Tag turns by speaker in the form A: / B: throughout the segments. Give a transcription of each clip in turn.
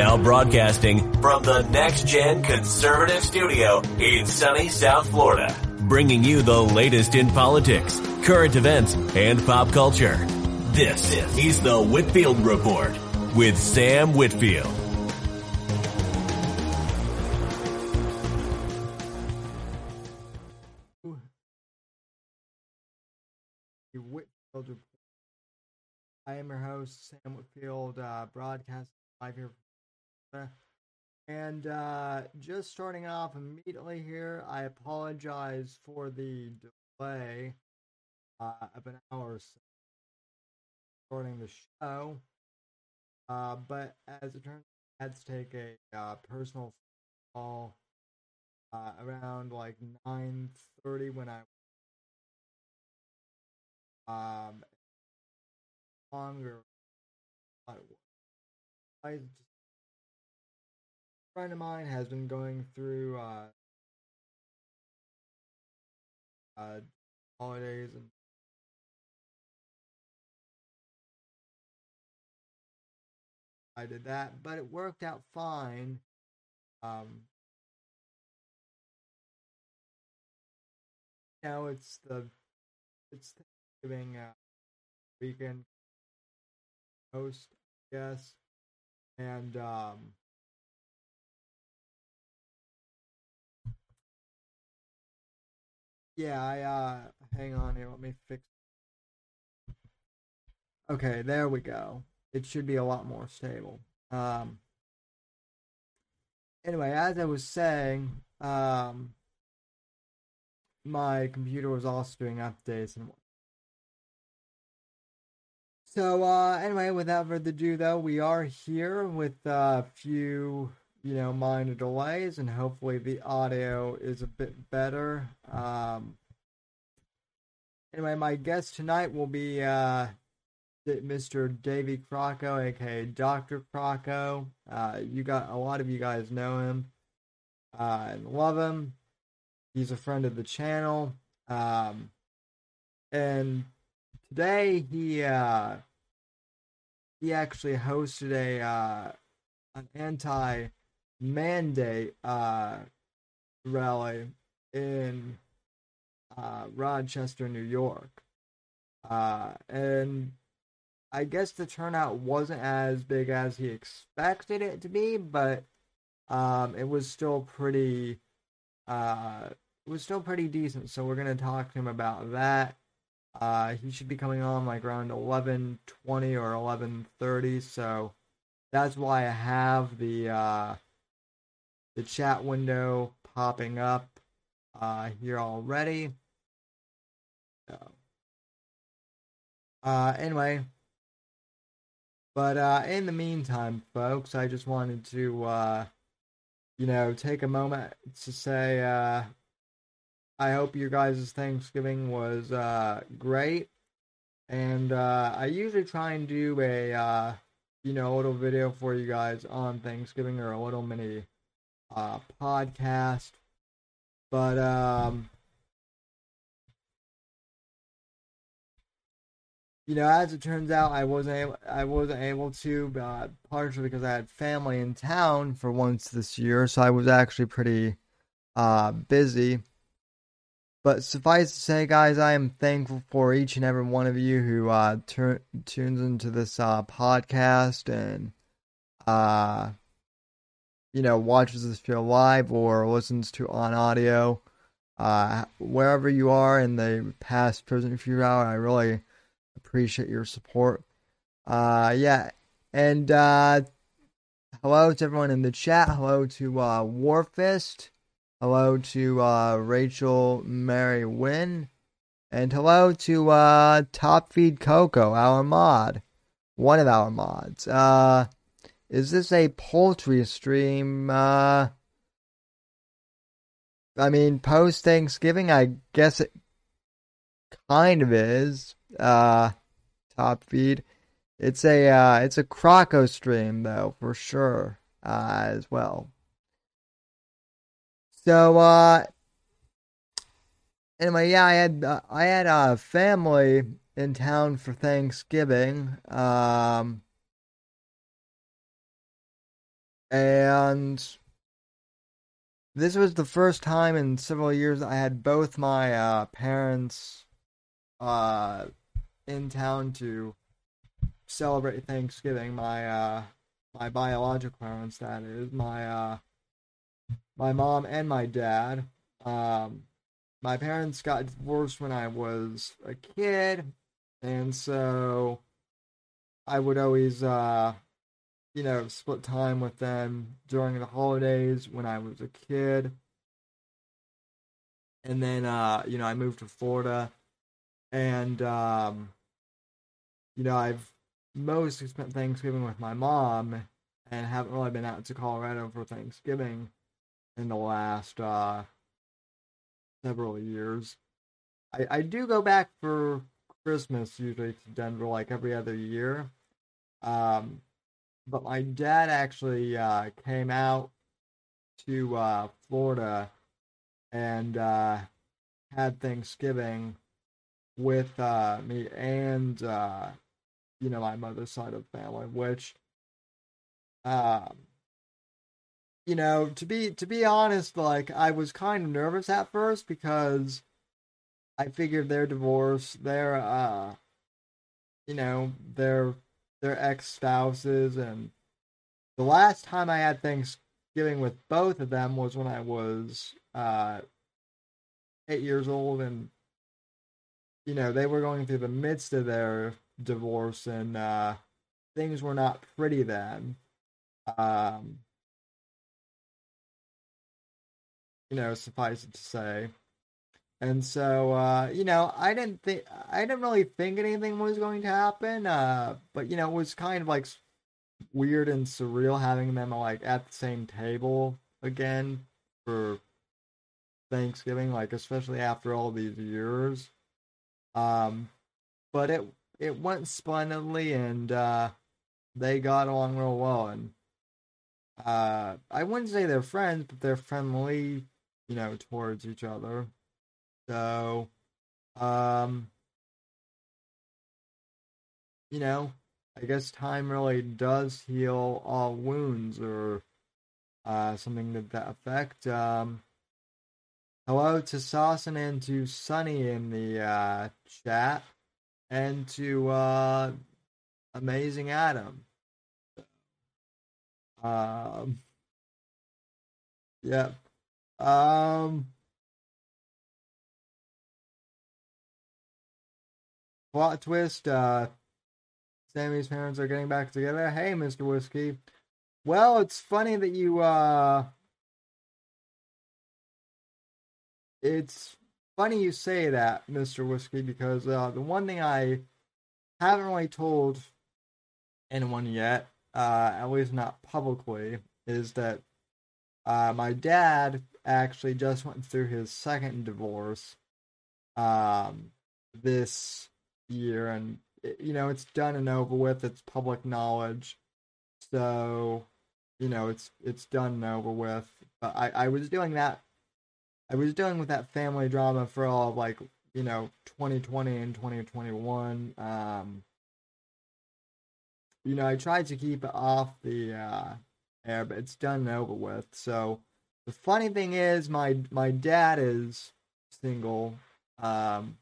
A: Now broadcasting from the Next Gen Conservative Studio in sunny South Florida, bringing you the latest in politics, current events, and pop culture. This is the Whitfield Report with Sam Whitfield.
B: the Whitfield Report. I am your host, Sam Whitfield, uh, broadcast live here. Florida. And uh, just starting off immediately here, I apologize for the delay uh, of an hour or so starting the show. Uh, but as it turns out, I had to take a uh, personal call uh, around like 9.30 when I um longer I just friend of mine has been going through uh uh holidays and I did that, but it worked out fine. Um now it's the it's Thanksgiving uh, weekend host, yes, and um, yeah, I uh, hang on here. Let me fix. Okay, there we go. It should be a lot more stable. Um. Anyway, as I was saying, um, my computer was also doing updates and so uh anyway without further ado though we are here with a few you know minor delays and hopefully the audio is a bit better um anyway my guest tonight will be uh Mr. Davey Crocko, aka Dr. Crocko. Uh, you got a lot of you guys know him uh, and love him. He's a friend of the channel. Um, and today he uh, he actually hosted a uh, an anti mandate uh, rally in uh, Rochester, New York. Uh, and I guess the turnout wasn't as big as he expected it to be, but um, it was still pretty uh, it was still pretty decent. So we're gonna talk to him about that. Uh, he should be coming on like around eleven twenty or eleven thirty. So that's why I have the uh, the chat window popping up uh, here already. So, uh, anyway, but uh, in the meantime, folks, I just wanted to, uh, you know, take a moment to say uh, I hope your guys' Thanksgiving was uh, great. And uh, I usually try and do a, uh, you know, a little video for you guys on Thanksgiving or a little mini uh, podcast. But um, you know, as it turns out, I wasn't able, I wasn't able to, uh, partially because I had family in town for once this year, so I was actually pretty uh, busy. But suffice to say, guys, I am thankful for each and every one of you who uh, tur- tunes into this uh, podcast and, uh, you know, watches this show live or listens to on audio. Uh, wherever you are in the past, present, future hour, I really appreciate your support. Uh, yeah, and uh, hello to everyone in the chat. Hello to uh, Warfist. Hello to uh, Rachel Mary Wynn. And hello to uh, Top Feed Coco, our mod. One of our mods. Uh, is this a poultry stream? Uh, I mean, post Thanksgiving, I guess it kind of is. Uh, top feed. It's a uh, it's a Crocko stream though for sure uh, as well. So uh, anyway, yeah, I had uh, I had a family in town for Thanksgiving. Um, and this was the first time in several years I had both my uh, parents uh, in town to celebrate Thanksgiving. My uh, my biological parents, that is, my uh, my mom and my dad. Um, my parents got divorced when I was a kid, and so I would always, uh, you know, split time with them during the holidays when I was a kid. And then, uh, you know, I moved to Florida, and um, you know, I've mostly spent Thanksgiving with my mom, and haven't really been out to Colorado for Thanksgiving in the last uh, several years. I, I do go back for Christmas usually to Denver like every other year. Um, but my dad actually uh, came out to uh, Florida and uh, had Thanksgiving with uh, me and uh, you know my mother's side of the family, which um, you know, to be to be honest, like I was kind of nervous at first because I figured their divorce, their uh, you know, their their ex spouses, and the last time I had Thanksgiving with both of them was when I was uh eight years old, and you know they were going through the midst of their divorce, and uh, things were not pretty then. Um, you know, suffice it to say. And so, uh, you know, I didn't think, I didn't really think anything was going to happen. Uh, but you know, it was kind of like weird and surreal having them like at the same table again for Thanksgiving, like especially after all these years. Um, but it it went splendidly, and uh, they got along real well. And uh, I wouldn't say they're friends, but they're friendly you know, towards each other. So, um, you know, I guess time really does heal all wounds or uh, something to that effect. Um, hello to Saucin and to Sunny in the uh, chat and to uh, Amazing Adam. Um, yep. Um, plot twist. Uh, Sammy's parents are getting back together. Hey, Mister Whiskey. Well, it's funny that you. uh It's funny you say that, Mister Whiskey, because uh, the one thing I haven't really told anyone yet, uh, at least not publicly, is that uh, my dad actually just went through his second divorce um, this year, and you know it's done and over with. It's public knowledge, so you know it's it's done and over with. But I I was doing that. I was dealing with that family drama for all like you know 2020 and 2021. Um, you know I tried to keep it off the uh, air, but it's done and over with. So the funny thing is, my my dad is single, um,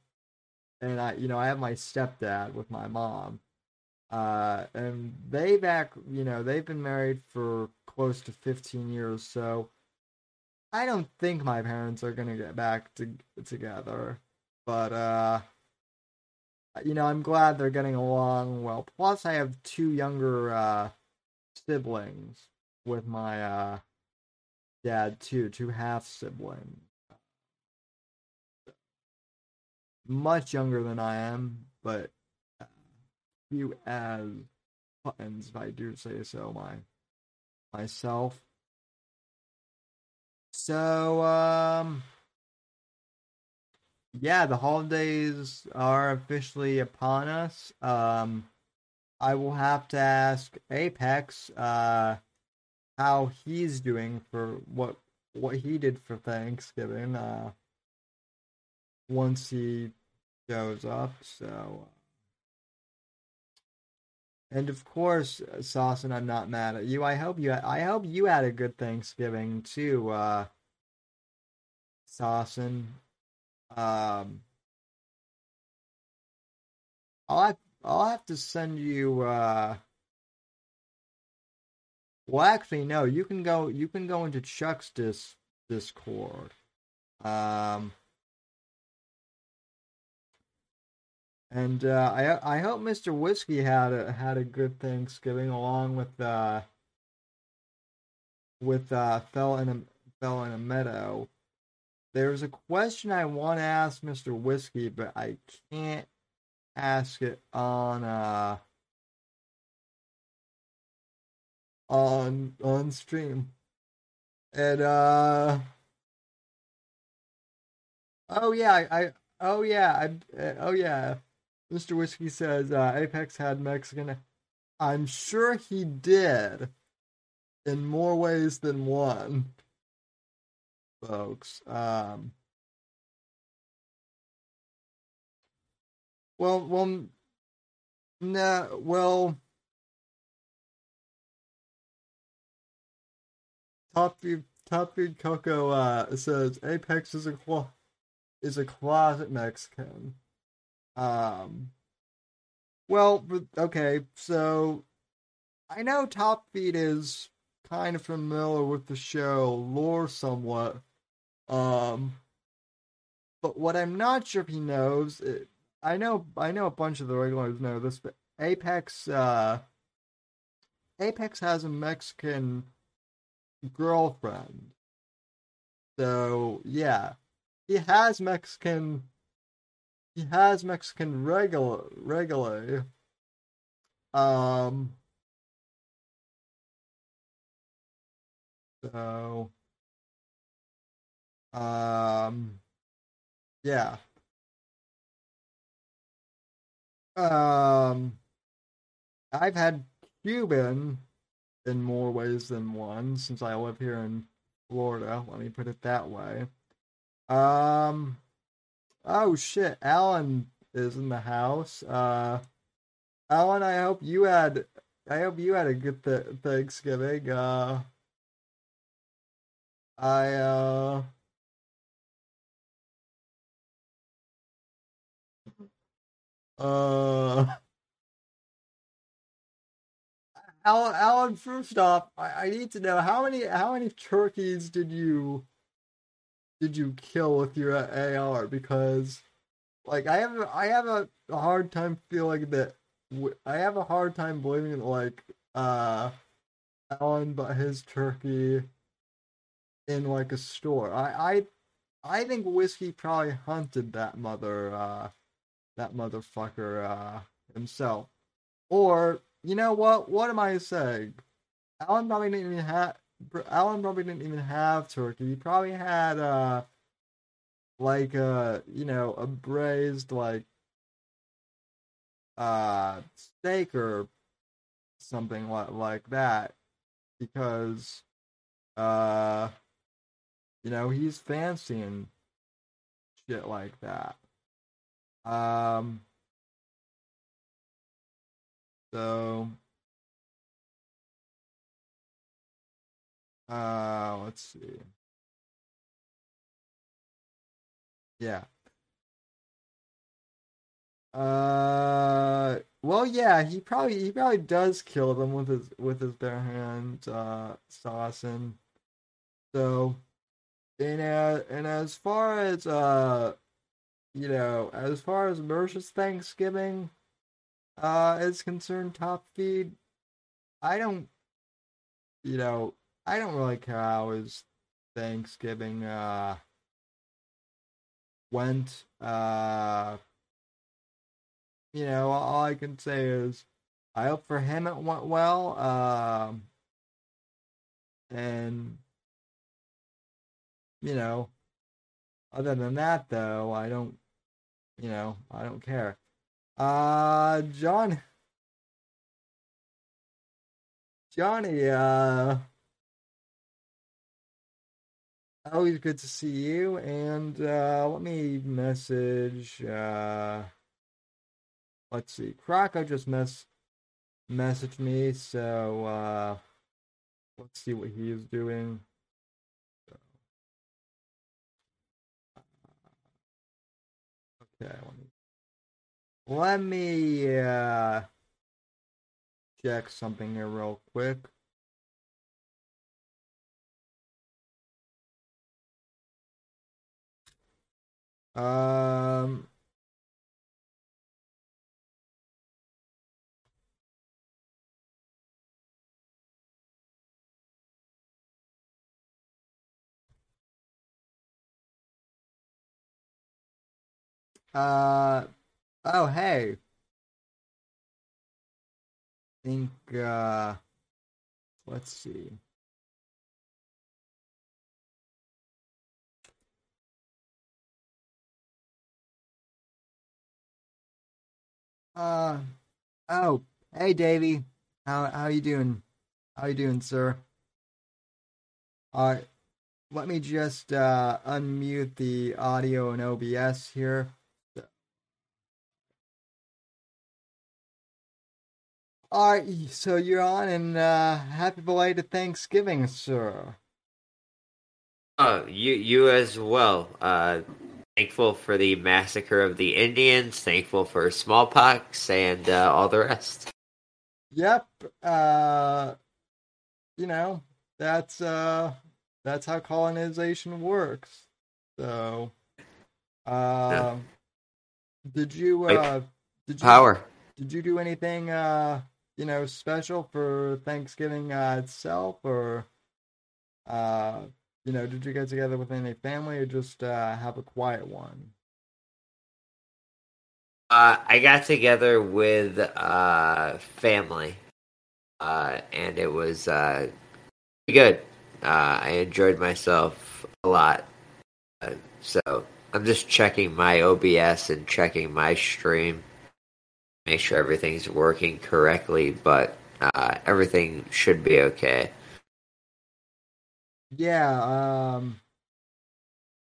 B: and I, you know, I have my stepdad with my mom, uh, and they back, you know, they've been married for close to fifteen years. So I don't think my parents are gonna get back to, together, but uh, you know, I'm glad they're getting along well. Plus, I have two younger uh, siblings with my uh dad too, two half siblings. Much younger than I am, but few as buttons, if I do say so my myself. So um yeah, the holidays are officially upon us. Um I will have to ask Apex uh how he's doing for what what he did for Thanksgiving. Uh, once he shows up, so and of course, Saucin, I'm not mad at you. I hope you I hope you had a good Thanksgiving too, uh Saucin. Um I'll have, I'll have to send you uh well actually no, you can go you can go into Chuck's dis Discord. Um And uh, I I hope Mr. Whiskey had a had a good Thanksgiving along with uh with uh fell in a fell in a meadow. There's a question I want to ask Mr. Whiskey, but I can't ask it on uh on on stream. And uh oh yeah, I, I oh yeah, I oh yeah. Mr. Whiskey says uh, Apex had Mexican. I'm sure he did in more ways than one, folks. Um, well, well, no, well, Top Feed, Top Feed Coco uh, says Apex is a clo- is a closet Mexican. Um, well, okay, so I know Top Feed is kind of familiar with the show lore somewhat. Um, but what I'm not sure if he knows, it, I know, I know a bunch of the regulars know this, but Apex, uh, Apex has a Mexican girlfriend. So yeah, he has Mexican he has Mexican regular regularly. Um so um yeah. Um I've had Cuban in more ways than one since I live here in Florida, let me put it that way. Um Oh shit, Alan is in the house. Uh, Alan, I hope you had, I hope you had a good th- Thanksgiving. Uh, I uh. Uh, Alan, Alan, first off, I, I need to know how many how many turkeys did you did you kill with your AR? Because like I have I have a, hard time feeling that I have a hard time believing that like uh Alan bought his turkey in like a store. I I I think whiskey probably hunted that mother uh that motherfucker uh himself. Or you know what? What am I saying? Alan probably didn't even have Alan probably didn't even have turkey. He probably had uh like uh you know a braised like uh steak or something like like that because uh you know he's fancying shit like that. Um so Uh, let's see. Yeah. Uh, well, yeah, he probably he probably does kill them with his with his bare hands, uh, Saucin. So, and uh, and as far as uh, you know, as far as Mercer's Thanksgiving, uh, is concerned, top feed, I don't, you know, I don't really care how his Thanksgiving uh, went. Uh, you know, all I can say is I hope for him it went well. Um, and you know, other than that, though, I don't. You know, I don't care. Uh, John. Johnny, uh, Always good to see you. And uh, let me message. Uh, let's see. Croc, I just mess. messaged me, so uh, let's see what he is doing. Okay, let me let me uh, check something here real quick. Um, uh, oh, hey. I think, uh, let's see. Uh, oh, hey, Davey. How how you doing? How you doing, sir? All right, let me just uh, unmute the audio and OBS here. All right, so you're on, and uh, happy belated Thanksgiving, sir.
C: Oh, you you as well. Uh, thankful for the massacre of the Indians. Thankful for smallpox and uh, all the rest.
B: Yep. Uh, you know that's uh that's how colonization works. So, uh, did you uh did you
C: Power.
B: did you do anything uh you know special for Thanksgiving uh, itself, or uh you know did you get together with any family, or just uh have a quiet one?
C: Uh, I got together with uh, family, uh, and it was uh, good. Uh, I enjoyed myself a lot. So I'm just checking my OBS and checking my stream, make sure everything's working correctly. But uh, everything should be okay.
B: Yeah, um,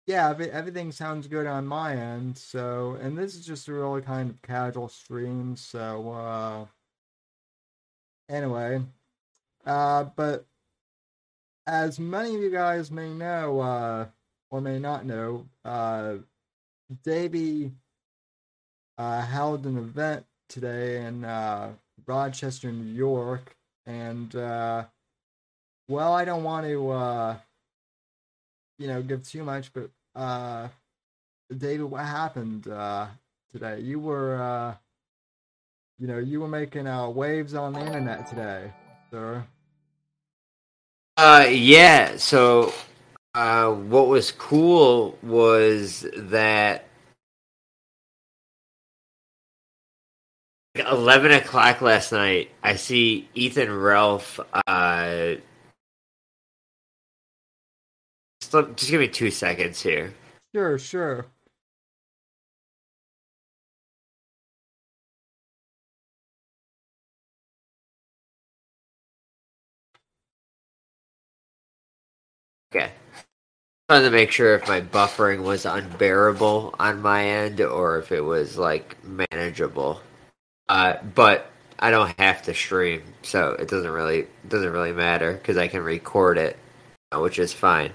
B: yeah, ev- everything sounds good on my end. So, and this is just a really kind of casual stream. So, uh, anyway, uh, but as many of you guys may know, uh, or may not know, uh, Davey uh, held an event today in uh, Rochester, New York, and uh, well, I don't want to, uh, you know, give too much, but uh, David, what happened uh, today? You were, uh, you know, you were making uh, waves on the internet today, sir.
C: Uh, yeah. So, uh, what was cool was that eleven o'clock last night. I see Ethan Ralph. Uh, just, let- just give me two seconds here.
B: Sure, sure.
C: Okay. Trying to make sure if my buffering was unbearable on my end or if it was like manageable. Uh, but I don't have to stream, so it doesn't really doesn't really matter because I can record it, which is fine.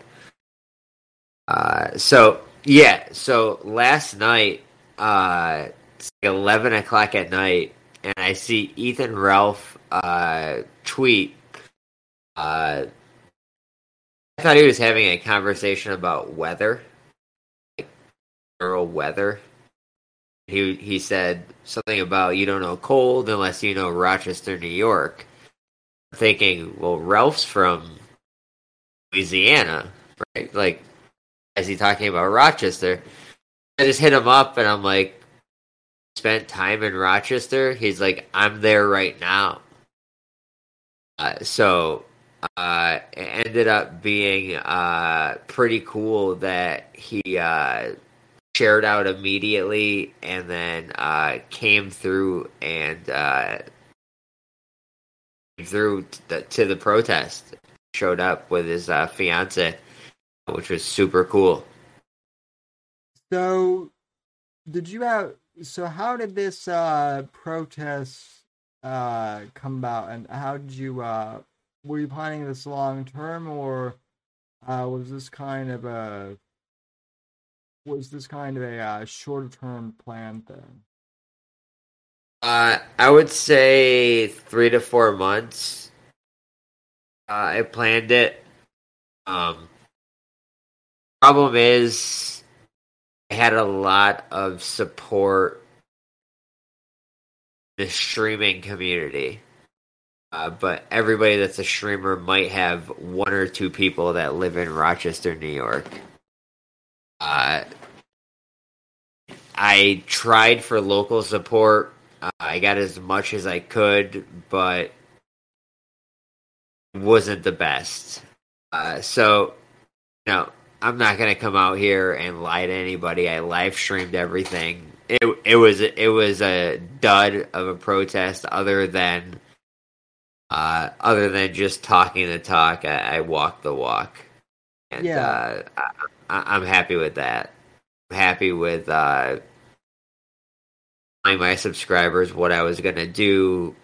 C: Uh, so yeah, so last night, uh, it's like eleven o'clock at night, and I see Ethan Ralph uh, tweet. Uh, I thought he was having a conversation about weather, like general weather. He he said something about you don't know cold unless you know Rochester, New York. I'm thinking, well, Ralph's from Louisiana, right? Like, is he talking about Rochester? I just hit him up and I'm like, spent time in Rochester. He's like, I'm there right now. Uh, so uh, it ended up being uh, pretty cool that he uh, shared out immediately and then uh, came through and uh, came through to the, protest. Showed up with his uh, fiance, which was super cool.
B: So, did you have? So, how did this uh, protest uh, come about, and how did you? Uh, were you planning this long term, or uh, was this kind of a was this kind of a uh, shorter term plan thing?
C: Uh, I would say three to four months. Uh, I planned it. Um, problem is, I had a lot of support the streaming community. Uh, but everybody that's a streamer might have one or two people that live in Rochester, New York. Uh, I tried for local support uh, I got as much as I could, but wasn't the best. Uh, so, you know, I'm not gonna come out here and lie to anybody. I live streamed everything. It it was it was a dud of a protest. Other than uh, other than just talking the talk, I, I walked the walk, and yeah. uh, I, am happy with that. I'm happy with uh, my subscribers what I was gonna do,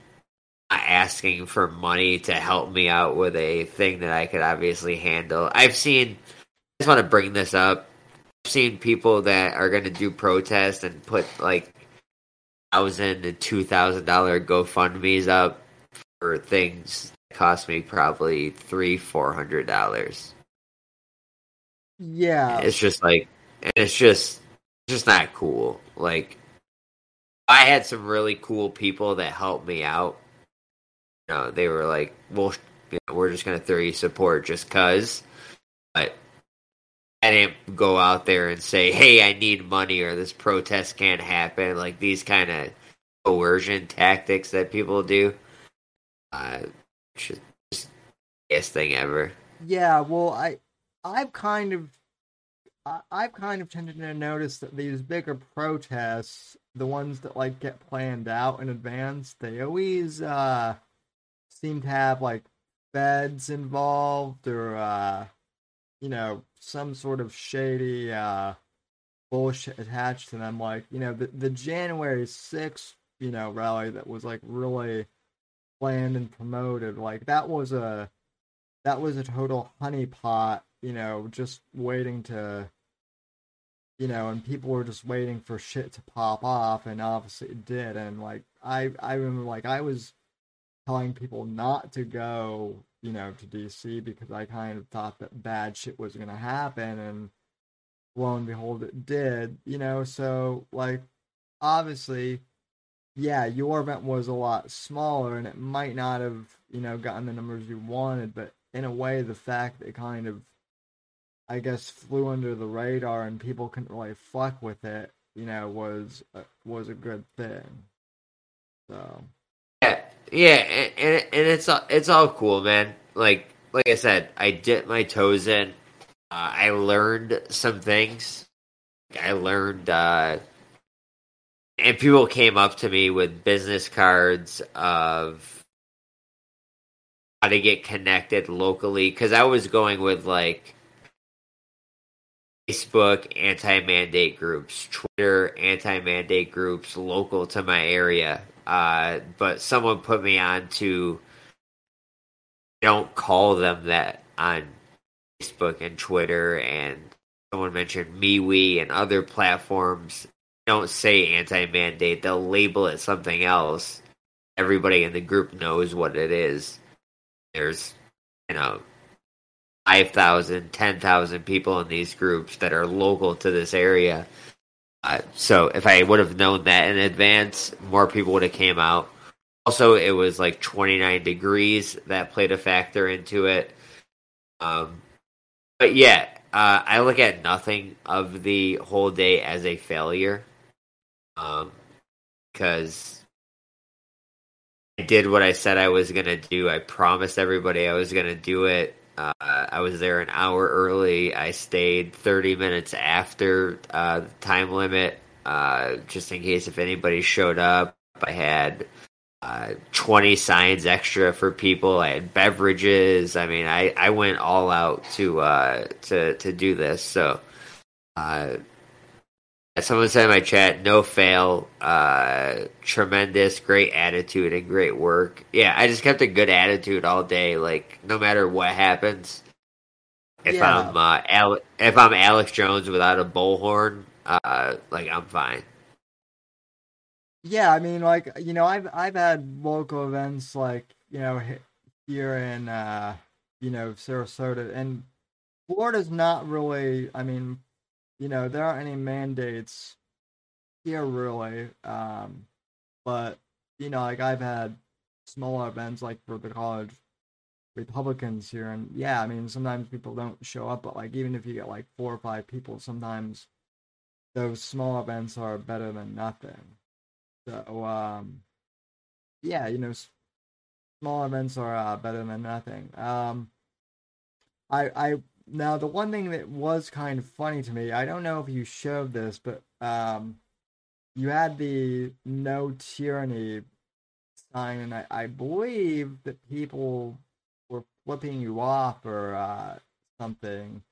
C: asking for money to help me out with a thing that I could obviously handle. I've seen. I just want to bring this up. I've seen people that are gonna do protests and put like thousand and two thousand dollar GoFundmes up for things that cost me probably three four hundred dollars.
B: Yeah,
C: it's just like, and it's just, it's just not cool. Like, I had some really cool people that helped me out. You know, they were like, "Well, you know, we're just gonna throw you support just cause," but I didn't go out there and say, "Hey, I need money," or "This protest can't happen." Like these kind of coercion tactics that people do. Uh, just, just best thing ever.
B: Yeah, well, I I've kind of I've kind of tended to notice that these bigger protests, the ones that like get planned out in advance, they always uh, seem to have like feds involved or uh, you know some sort of shady uh, bullshit attached to them. Like you know the the January sixth you know rally that was like really planned and promoted. Like that was a that was a total honeypot you know, just waiting to, you know, and people were just waiting for shit to pop off, and obviously it did. And like, I, I remember like I was telling people not to go, you know, to DC because I kind of thought that bad shit was gonna happen, and lo and behold, it did. You know, so like, obviously, yeah, your event was a lot smaller, and it might not have, you know, gotten the numbers you wanted, but in a way, the fact that it kind of I guess flew under the radar and people couldn't really fuck with it, you know, was was a good thing. So
C: yeah, and, and it's all, it's all cool, man. Like like I said, I dipped my toes in. Uh, I learned some things. I learned, uh, and people came up to me with business cards of how to get connected locally because I was going with like Facebook anti mandate groups, Twitter anti mandate groups local to my area. Uh, but someone put me on to don't call them that on Facebook and Twitter, and someone mentioned MeWe and other platforms. Don't say anti mandate, they'll label it something else. Everybody in the group knows what it is. There's, you know, 5,000, 10,000 people in these groups that are local to this area. So if I would have known that in advance, more people would have came out. Also, it was like 29 degrees that played a factor into it. Um, but yeah, uh, I look at nothing of the whole day as a failure. Um, because I did what I said I was gonna do. I promised everybody I was gonna do it. Uh, I was there an hour early. I stayed 30 minutes after uh, the time limit, uh, just in case if anybody showed up. I had uh, 20 signs extra for people. I had beverages. I mean, I, I went all out to uh, to to do this. So, uh, Someone said in my chat, no fail, uh, tremendous, great attitude and great work. Yeah, I just kept a good attitude all day, like no matter what happens. If
B: Yeah.
C: I'm uh, Ale- if I'm Alex Jones without a bullhorn, uh, like I'm fine.
B: Yeah, I mean, like you know, I've I've had local events like you know here in uh, you know Sarasota, and Florida's not really. I mean, you know, there aren't any mandates here really, um, but you know, like I've had smaller events like for the college Republicans here, and yeah, I mean, sometimes people don't show up, but like even if you get like four or five people, sometimes those small events are better than nothing. So, um, yeah, you know, small events are uh, better than nothing. Um, I, I now the one thing that was kind of funny to me, I don't know if you showed this, but um, you had the no tyranny sign, and I, I believe that people were flipping you off or uh, something.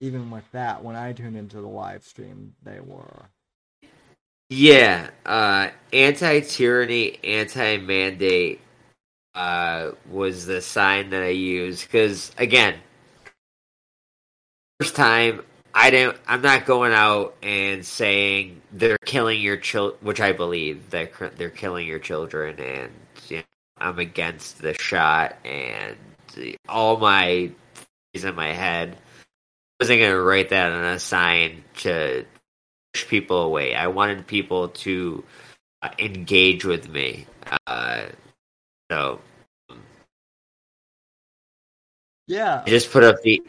B: Even with that, when I tuned into the live stream, they were.
C: Yeah, uh, anti-tyranny, anti-mandate uh, was the sign that I used because again, first time I didn't. I'm not going out and saying they're killing your child, which I believe that cr- they're killing your children, and you know, I'm against the shot and all my things in my head. I wasn't going to write that on a sign to push people away. I wanted people to uh, engage with me. Uh, so
B: Yeah,
C: I just put up the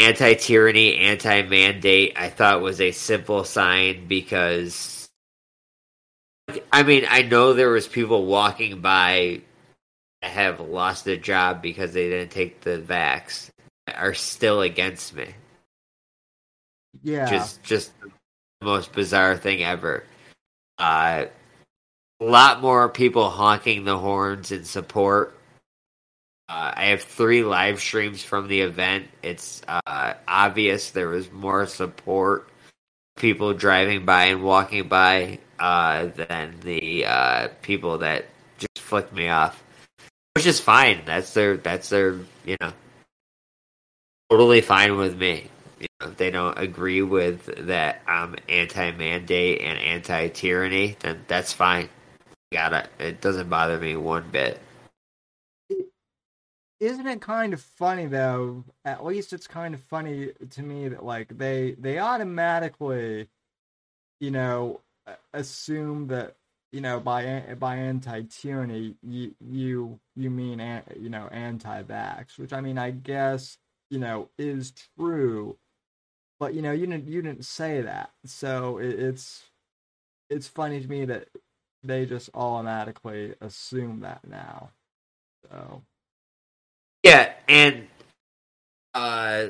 C: anti tyranny, anti mandate. I thought was a simple sign because, I mean, I know there was people walking by that have lost their job because they didn't take the vax are still against me.
B: yeah.
C: Just just the most bizarre thing ever. Uh, a lot more people honking the horns in support. Uh, I have three live streams from the event. It's uh, obvious there was more support, people driving by and walking by, uh, than the uh, people that just flicked me off, which is fine. That's their that's their you know totally fine with me. You know, if they don't agree with that I'm anti-mandate and anti-tyranny, then that's fine. Got it. It doesn't bother me one bit.
B: Isn't it kind of funny though at least it's kind of funny to me that like they they automatically you know assume that you know by by anti-tyranny you you you mean you know anti-vax which i mean i guess you know is true. But you know you didn't you didn't say that. So it, it's it's funny to me that they just automatically assume that now. So
C: Yeah, and uh,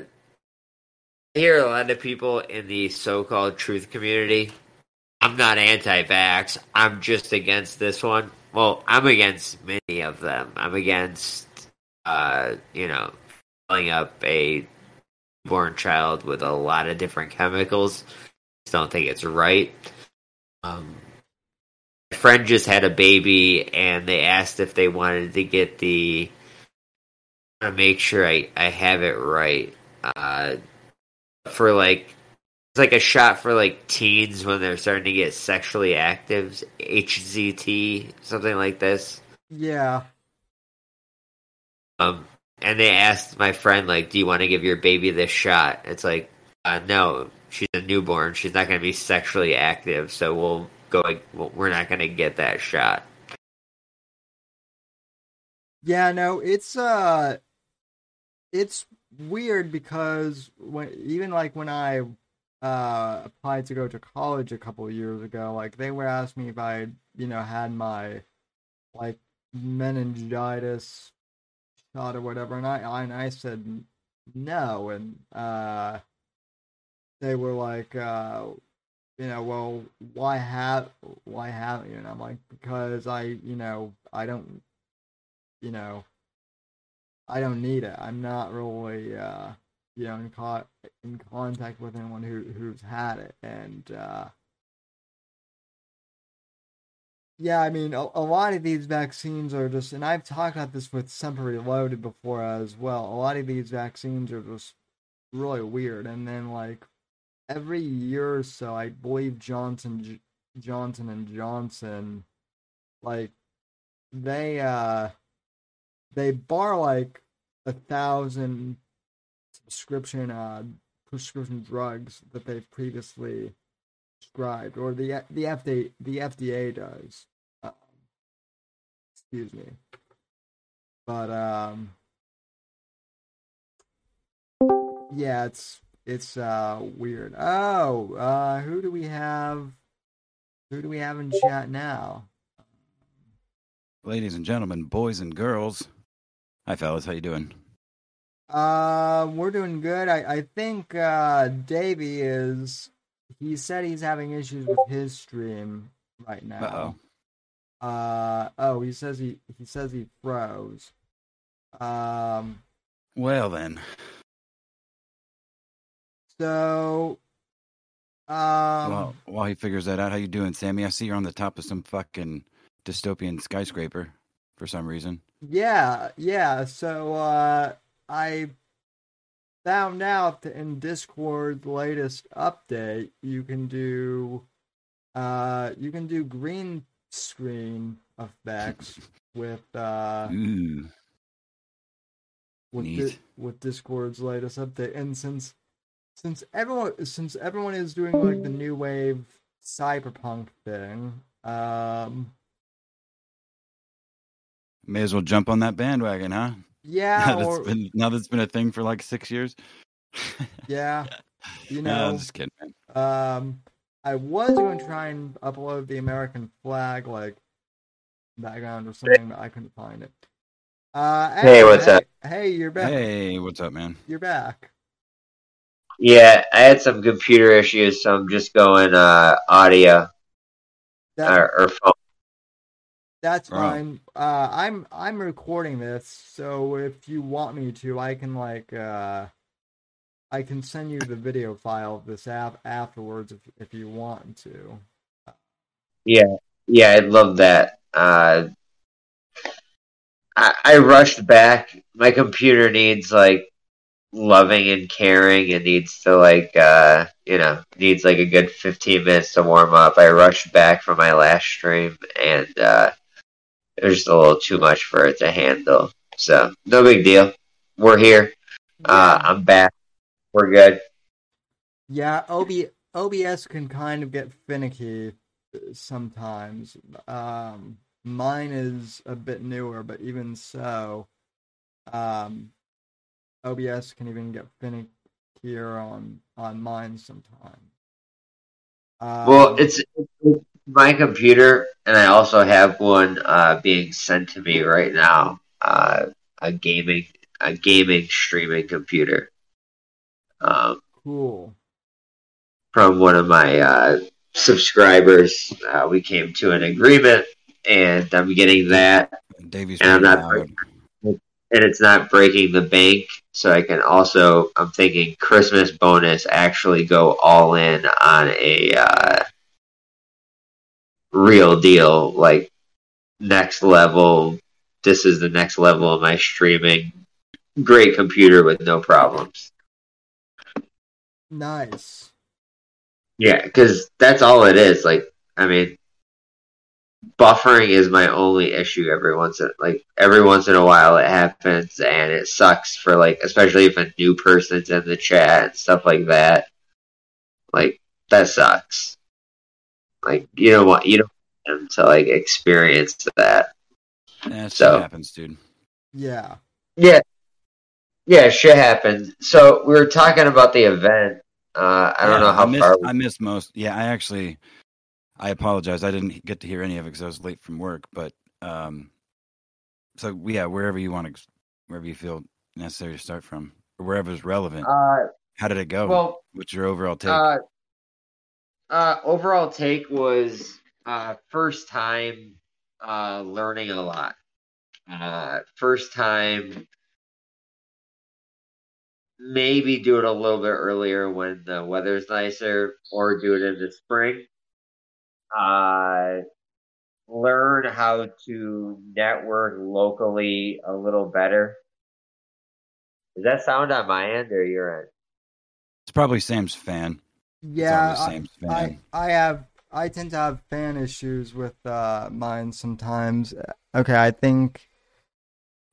C: I hear a lot of people in the so-called truth community. I'm not anti-vax. I'm just against this one. Well, I'm against many of them. I'm against, uh, you know, filling up a born child with a lot of different chemicals. Just don't think it's right. Um, my friend just had a baby, and they asked if they wanted to get the to make sure I, I have it right. Uh, for like, it's like a shot for like teens when they're starting to get sexually active, HZT, something like this.
B: yeah
C: Um, and they asked my friend like, "Do you want to give your baby this shot?" It's like, uh, no, she's a newborn. She's not going to be sexually active, so we'll go. We're not going to get that shot.
B: Yeah, no, it's uh it's weird because when even like when I uh applied to go to college a couple of years ago, like they were asking me if I, you know, had my like meningitis shot or whatever, and I and I said no, and uh they were like uh you know, well, why have why haven't you? And I'm like, because I, you know, I don't you know, I don't need it. I'm not really, uh, you know, in, co- in contact with anyone who who's had it, and uh, yeah, I mean, a, a, lot of these vaccines are just, and I've talked about this with Semper Reloaded before as well. A lot of these vaccines are just really weird, and then like every year or so, I believe Johnson J- Johnson and Johnson, like they uh they bar like a thousand subscription uh prescription drugs that they've previously prescribed, or the the FDA the FDA does. Um, excuse me, but um, yeah, it's it's uh weird. Oh, uh, who do we have? Who do we have in chat now?
D: Ladies and gentlemen, boys and girls. Hi, fellas. How you doing?
B: Uh, we're doing good. I I think uh Davey is. He said he's having issues with his stream right now.
D: Uh-oh.
B: Uh oh, he says he he says he froze. Um,
D: Well then,
B: so um,
D: well, while he figures that out, how you doing, Sammy? I see you're on the top of some fucking dystopian skyscraper for some reason.
B: Yeah, yeah. So uh, I found out that in Discord's latest update, you can do uh you can do green screen effects with uh
D: Ooh,
B: with. Di- with Discord's latest update. And since since everyone since everyone is doing like the new wave cyberpunk thing, um,
D: may as well jump on that bandwagon, huh?
B: yeah,
D: now, that's
B: or
D: been, now that's been a thing for like six years.
B: yeah, you
D: No,
B: know,
D: I'm just kidding, man.
B: um, I was going to try and upload the American flag like background or something, but I couldn't find it. Uh,
C: Hey, what's
B: hey,
C: up?
B: Hey, you're back.
D: Hey, what's up, man?
B: You're back.
C: Yeah, I had some computer issues, so I'm just going uh, audio
B: That,
C: or, or phone.
B: That's
D: Wow.
B: fine. Uh, I'm I'm recording this, so if you want me to, I can like uh, I can send you the video file of this app afterwards if if you want to.
C: Yeah, yeah, I'd love that. Uh, I, I rushed back. My computer needs like loving and caring, and needs to like uh, you know needs like a good 15 minutes to warm up. I rushed back from my last stream, and uh, was just a little too much for it to handle. So no big deal. We're here. Uh, I'm back. We're good.
B: Yeah, OB, OBS can kind of get finicky sometimes. Um, mine is a bit newer, but even so, um, OBS can even get finickier on on mine sometimes. Um,
C: Well, it's my computer, and I also have one uh, being sent to me right now. Uh, a gaming, a gaming streaming computer um,
B: cool.
C: from one of my uh, subscribers. Uh, we came to an agreement, and I'm getting that, And I'm not-
D: loud.
C: and it's not breaking the bank. So I can also, I'm thinking Christmas bonus, actually go all in on a uh, real deal, like next level. This is the next level of my streaming. Great computer with no problems.
B: Nice.
C: Yeah, because that's all it is. Like, I mean, buffering is my only issue. Every once in like every once in a while, it happens, and it sucks for like, especially if a new person's in the chat and stuff like that. Like that sucks. Like you don't want you don't want them to like experience that.
D: Yeah, shit
C: So-
D: happens, dude.
B: Yeah.
C: Yeah, yeah, shit happens. So we were talking about the event. Uh, I don't
D: Yeah,
C: know how
D: I missed,
C: far. we-
D: I missed most. Yeah, I actually, I apologize. I didn't get to hear any of it because I was late from work. But um, so yeah, wherever you want to, wherever you feel necessary to start from, or wherever is relevant.
C: Uh,
D: How did it go?
C: well,
D: What's your overall take?
C: Uh, uh, overall take was uh, first time uh, learning a lot. Uh, first time, maybe do it a little bit earlier when the weather's nicer, or do it in the spring. Uh, learn how to network locally a little better. Does that sound on my end or your end?
D: It's probably Sam's fan.
B: Yeah, I, I I have I tend to have fan issues with uh mine sometimes. Okay, I think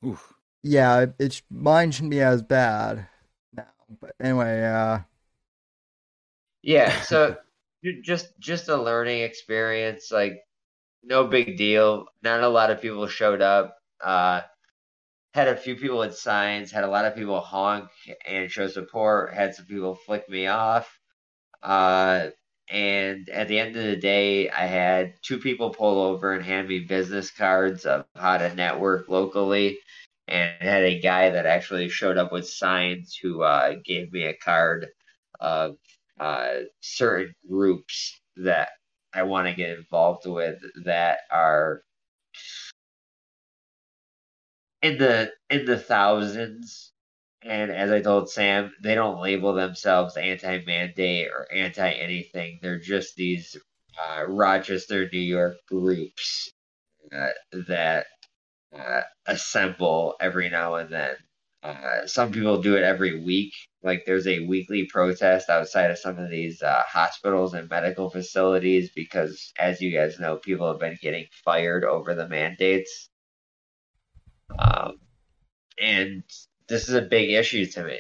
D: Oof.
B: yeah, it's mine shouldn't be as bad now. But anyway, uh
C: Yeah, so just just a learning experience, like no big deal. Not a lot of people showed up. Uh, had a few people with signs, had a lot of people honk and show support, had some people flick me off. Uh, and at the end of the day, I had two people pull over and hand me business cards of how to network locally, and had a guy that actually showed up with signs who uh, gave me a card of uh, certain groups that I want to get involved with that are in the in the thousands. And as I told Sam, they don't label themselves anti-mandate or anti-anything. They're just these uh, Rochester, New York groups uh, that uh, assemble every now and then. Uh, some people do it every week. Like there's a weekly protest outside of some of these uh, hospitals and medical facilities because, as you guys know, people have been getting fired over the mandates. Um, and this is a big issue to me.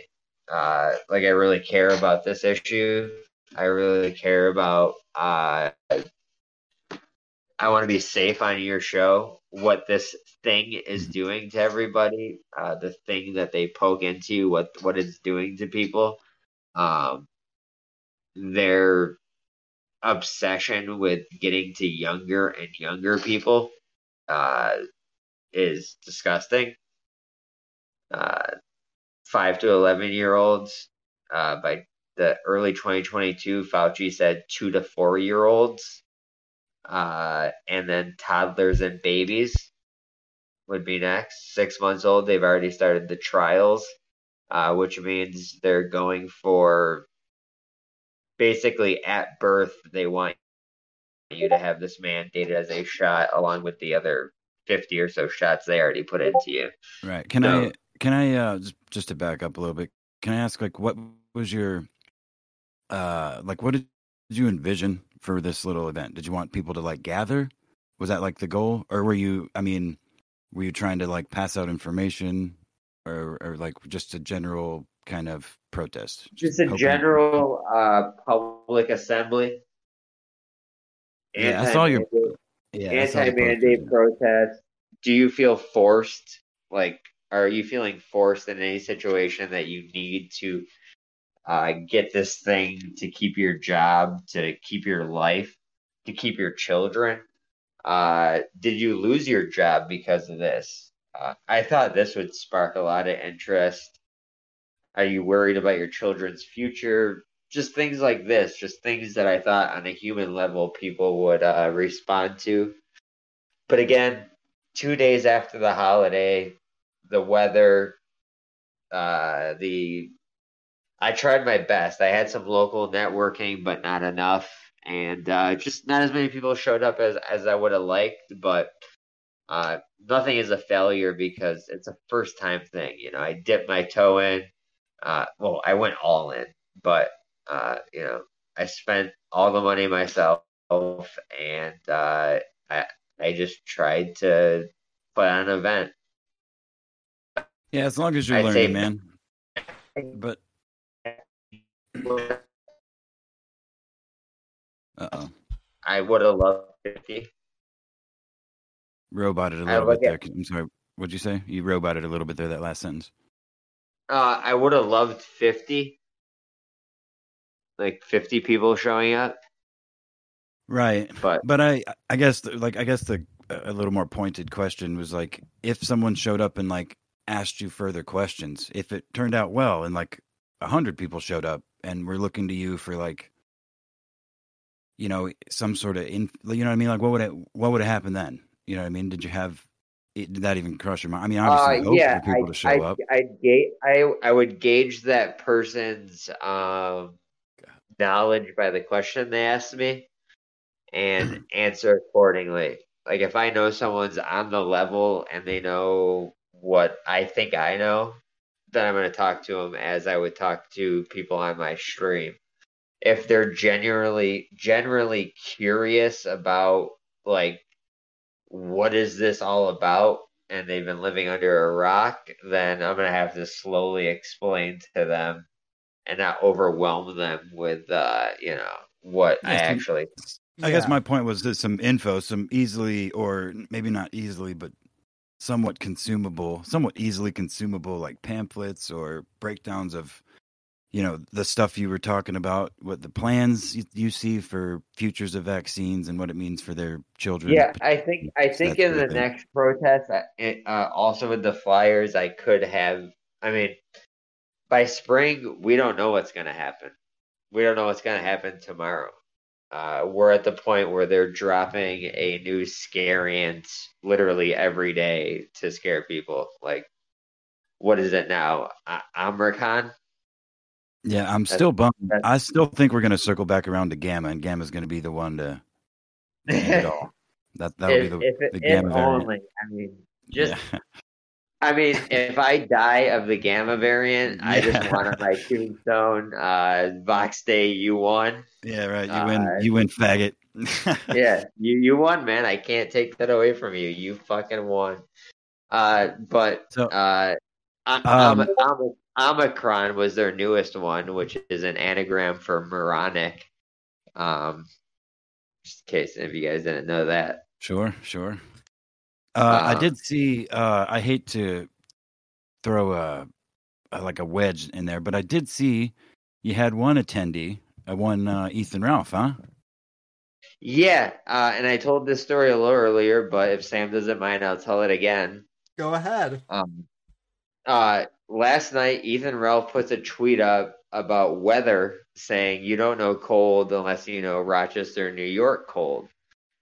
C: Uh, like I really care about this issue. I really care about. Uh, I want to be safe on your show. What this thing is doing to everybody, uh, the thing that they poke into, what what it's doing to people, um, their obsession with getting to younger and younger people, uh, is disgusting. Uh, five to eleven year olds. Uh, by the early 2022, Fauci said two to four year olds, uh, and then toddlers and babies would be next. Six months old, they've already started the trials, uh, which means they're going for basically at birth. They want you to have this mandated as a shot, along with the other 50 or so shots they already put into you.
D: Right. Can
C: So-
D: I can I uh just, just to back up a little bit, can I ask like what was your uh like what did you envision for this little event? Did you want people to like gather? Was that like the goal? Or were you I mean, were you trying to like pass out information or or like just a general kind of protest?
C: Just a
D: hoping-
C: general uh, public assembly.
D: Yeah, I saw your- Yeah, I saw the
C: anti-mandate protest. Do you feel forced? Like, are you feeling forced in any situation that you need to uh, get this thing to keep your job, to keep your life, to keep your children? Uh, did you lose your job because of this? Uh, I thought this would spark a lot of interest. Are you worried about your children's future? Just things like this, just things that I thought on a human level people would uh, respond to. But again, two days after the holiday, the weather, uh, the I tried my best. I had some local networking, but not enough, and uh, just not as many people showed up as as I would have liked. But uh, nothing is a failure because it's a first time thing. You know, I dipped my toe in. Uh, well, I went all in, but uh, you know, I spent all the money myself, and uh, I I just tried to put on an event.
D: Yeah, as long as you're
C: I'd
D: learning,
C: say-
D: man. But uh oh.
C: I would have loved fifty.
D: Roboted a
C: I
D: little bit
C: at-
D: there. I'm sorry. What'd you say? You roboted a little bit there, that last sentence.
C: Uh, I would have loved fifty, like fifty people showing up,
D: Right.
C: but
D: But I, I guess, like, I guess the a little more pointed question was like, if someone showed up and like asked you further questions, if it turned out well and like a hundred people showed up and were looking to you for like, you know, some sort of, in, you know what I mean? Like, what would it, what would have happened then? You know what I mean? Did you have, it, did that even cross your mind? I mean, obviously,
C: uh, yeah,
D: for people
C: I,
D: to show
C: I,
D: up.
C: I, ga- I, I would gauge that person's um, knowledge by the question they asked me, and answer accordingly. Like if I know someone's on the level and they know what I think I know, then I'm going to talk to them as I would talk to people on my stream. If they're genuinely generally curious about like what is this all about and they've been living under a rock, then I'm going to have to slowly explain to them and not overwhelm them with uh, you know, what I
D: Yes,
C: actually
D: I guess
B: Yeah.
D: my point was that some info, some easily, or maybe not easily, but somewhat consumable, somewhat easily consumable, like pamphlets or breakdowns of, you know, the stuff you were talking about, what the plans you, you see for futures of vaccines and what it means for their children.
C: Yeah, I think I think
D: that
C: in the
D: thing.
C: next protest, uh, also with the flyers, I could have. I mean, by spring, we don't know what's going to happen. We don't know what's going to happen tomorrow. Uh, we're at the point where they're dropping a new scariant literally every day to scare people. Like, what is it now? Uh, Omicron?
D: Yeah, I'm
C: That's-
D: still bummed. I still think we're going to circle back around to Gamma, and Gamma's going to be the one to end it all. That that'll
C: if,
D: be the,
C: it-
D: the Gamma variant.
C: only. I mean, just
D: yeah.
C: I mean, if I die of the gamma variant, I just
D: Yeah.
C: want on my tombstone, uh, Vox Day, you won.
D: yeah, right. You
C: Uh,
D: win. You win, faggot.
C: Yeah, you you won, man. I can't take that away from you. You fucking won. Uh, but
D: So-
C: uh,
D: Um,
C: Om- Omicron was their newest one, which is an anagram for moronic. Um, just in case if you guys didn't know that.
D: Sure, sure. Uh, I
C: Uh,
D: did see. Uh, I hate to throw a, a like a wedge in there, but I did see you had one attendee, uh, one uh, Ethan Ralph, huh?
C: Yeah, uh, and I told this story a little earlier, but if Sam doesn't mind, I'll tell it again.
B: Go ahead.
C: Um, uh, last night, Ethan Ralph puts a tweet up about weather saying you don't know cold unless you know Rochester, New York cold.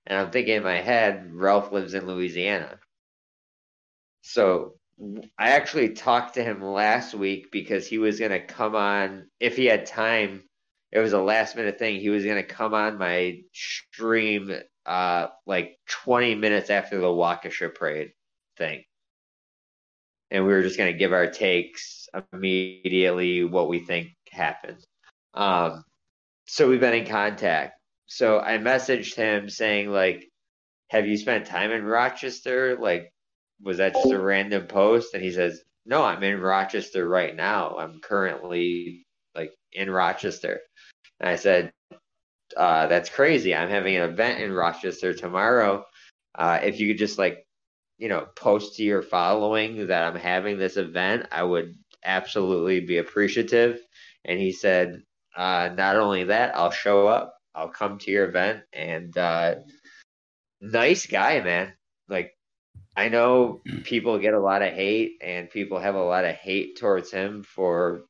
C: And I'm thinking in my head, Ralph lives in Louisiana. So I actually talked to him last week because he was going to come on, if he had time, it was a last minute thing. He was going to come on my stream uh, like 20 minutes after the Waukesha parade thing and we were just going to give our takes immediately what we think happened. Um, so we've been in contact. So I messaged him saying like, "Have you spent time in Rochester? Like, was that just a random post?" And he says, "No, I'm in Rochester right now. I'm currently like in Rochester." And I said, uh, "That's crazy. I'm having an event in Rochester tomorrow. Uh, if you could just like you know, post to your following that I'm having this event, I would absolutely be appreciative. And he said, uh, not only that, I'll show up, I'll come to your event, and uh, nice guy, man. Like, I know people get a lot of hate, and people have a lot of hate towards him for.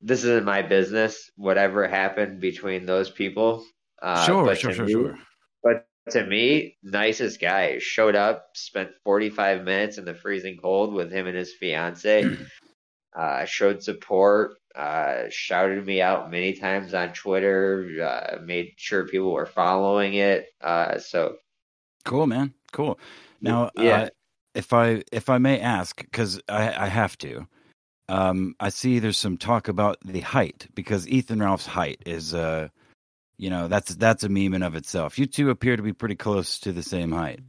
C: This isn't my business. Whatever happened between those people. Uh,
D: sure, sure, sure,
C: me-
D: sure.
C: but to me, nicest guy. Showed up, spent 45 minutes in the freezing cold with him and his fiance. uh, showed support, uh, shouted me out many times on Twitter, uh, made sure people were following it. Uh, so,
D: Cool, man. Cool. Now,
C: Yeah.
D: uh, if I if I may ask, because I, I have to, um, I see there's some talk about the height because Ethan Ralph's height is, uh, you know, that's that's a meme in of itself. You two appear to be pretty close to the same height.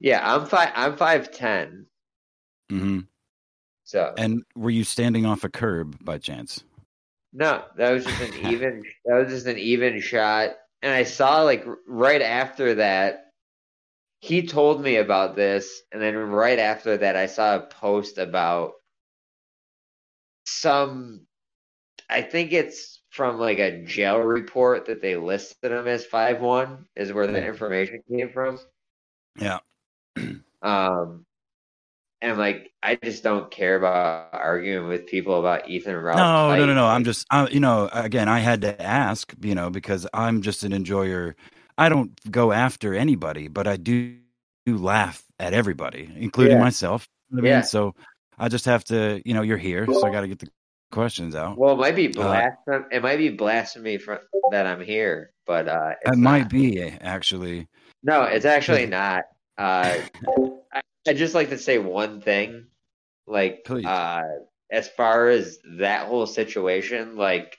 C: yeah, I'm five. I'm five ten.
D: hmm
C: So
D: And were you standing off a curb by chance?
C: no, that was just an even. that was just an even shot. And I saw like right after that, he told me about this, and then right after that, I saw a post about some. I think it's from like a jail report that they listed him as five one is where the information came from.
D: Yeah.
C: Um, and like I just don't care about arguing with people about Ethan Ralph.
D: No, no, no, no. I'm just, I, you know, again, I had to ask, you know, because I'm just an enjoyer. I don't go after anybody, but I do, do laugh at everybody, including
C: Yeah.
D: myself. You know what I
C: Yeah.
D: mean? So I just have to, you know, you're here, so I got to get the questions out.
C: Well, it might be
D: Uh,
C: blasphemy. it might be blasphemy for, that I'm here, but uh,
D: it
C: it's
D: might be actually.
C: No, it's actually not. Uh, I, I just like to say one thing, like
D: Please.
C: uh, as far as that whole situation, like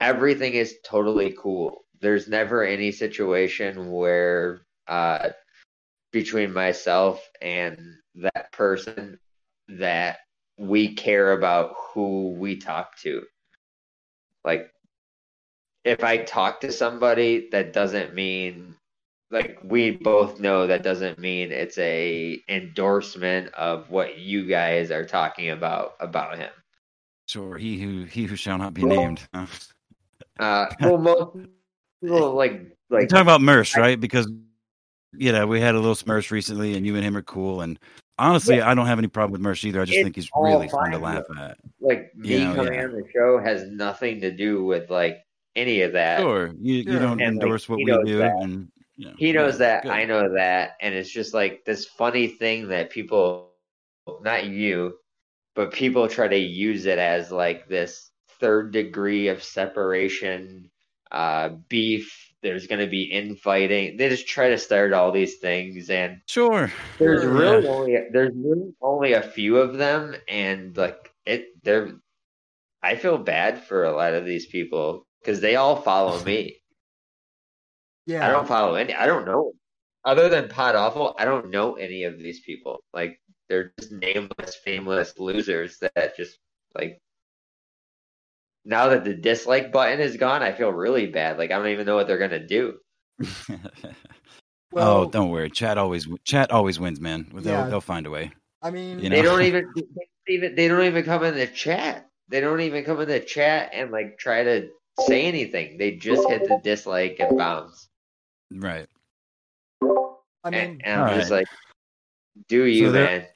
C: everything is totally cool. There's never any situation where uh, between myself and that person that we care about who we talk to. Like, if I talk to somebody, that doesn't mean like we both know that doesn't mean it's a endorsement of what you guys are talking about about him.
D: Sure, he who he who shall not be named. Uh,
C: Uh, well, most people like
D: We're
C: like
D: talking about Mersh, right? Because you know we had a little Smursh recently, and you and him are cool. And honestly, I don't have any problem with Mersh either. I just
C: It's
D: think he's really fun to
C: fine,
D: laugh at.
C: like me
D: you know,
C: coming
D: yeah.
C: on the show has nothing to do with like any of that.
D: Sure, you you don't
C: And, like,
D: endorse what we do,
C: that.
D: and
C: He knows
D: yeah,
C: that,
D: good.
C: I know that, and it's just like this funny thing that people, not you, but people try to use it as like this third degree of separation, uh, beef. There's going to be infighting. They just try to start all these things, and
D: Sure,
C: there's
B: Sure,
C: really
D: yeah.
C: only there's really only a few of them, and like it, they're. I feel bad for a lot of these people because they all follow me.
B: Yeah.
C: I don't follow any. I don't know. Other than Pod Awful, I don't know any of these people. Like they're just nameless, fameless losers that just like. Now that the dislike button is gone, I feel really bad. Like I don't even know what they're gonna do.
B: Well,
D: oh, don't worry. Chat always chat always wins, man. They'll
B: Yeah.
D: they'll find a way.
B: I mean,
D: You
C: They don't even. They don't even. They don't even come in the chat. They don't even come in the chat and like try to say anything. They just hit the dislike and bounce.
D: Right.
B: I mean,
C: And, and I'm just like, do you,
D: So there-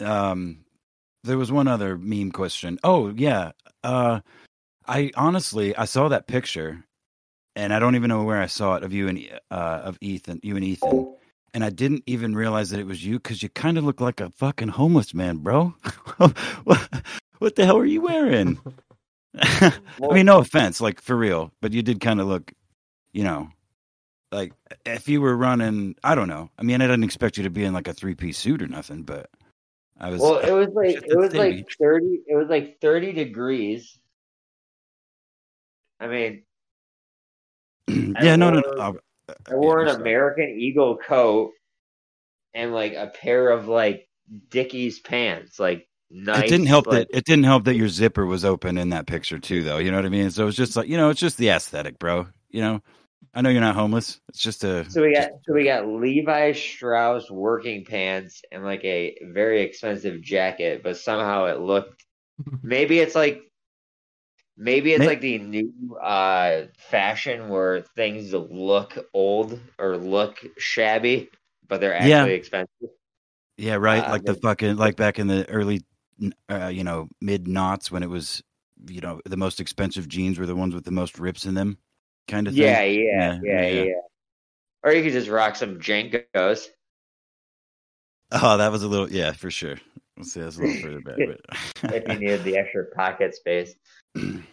C: man?
D: Um, there was one other meme question. Oh yeah. Uh, I honestly I saw that picture, and I don't even know where I saw it of you and uh of Ethan, you and Ethan, and I didn't even realize that it was you because you kind of look like a fucking homeless man, bro. what, what the hell are you wearing? I mean, no offense, like for real, but you did kind of look, you know, like if you were running. I don't know. I mean, I didn't expect you to be in like a three piece suit or nothing, but I was.
C: Well, it was like it was
D: the
C: like thirty. It was like thirty degrees. I mean,
D: yeah, no, no, no.
C: wore-
D: uh,
C: I wore
D: yeah,
C: an American Eagle coat and like a pair of like Dickies pants. Like nice.
D: It didn't help
C: like,
D: that it didn't help that your zipper was open in that picture too, though. You know what I mean? So it's just like you know, it's just the aesthetic, bro. You know, I know you're not homeless. It's just a.
C: So we got so we got Levi Strauss working pants and like a very expensive jacket, but somehow it looked. Maybe it's like. Maybe it's
D: May-
C: like the new uh, fashion where things look old or look shabby, but they're actually
D: Yeah.
C: expensive.
D: Yeah, right.
C: Uh,
D: like the fucking like back in the early, uh, you know, mid knots when it was, you know, the most expensive jeans were the ones with the most rips in them, kind of thing.
C: Yeah, yeah,
D: Yeah,
C: yeah,
D: yeah,
C: yeah,
D: yeah.
C: Or you could just rock some JNCOs.
D: Oh, that was a little. Yeah, for sure. Let's see. That's a little further back. But...
C: if you needed the extra pocket space.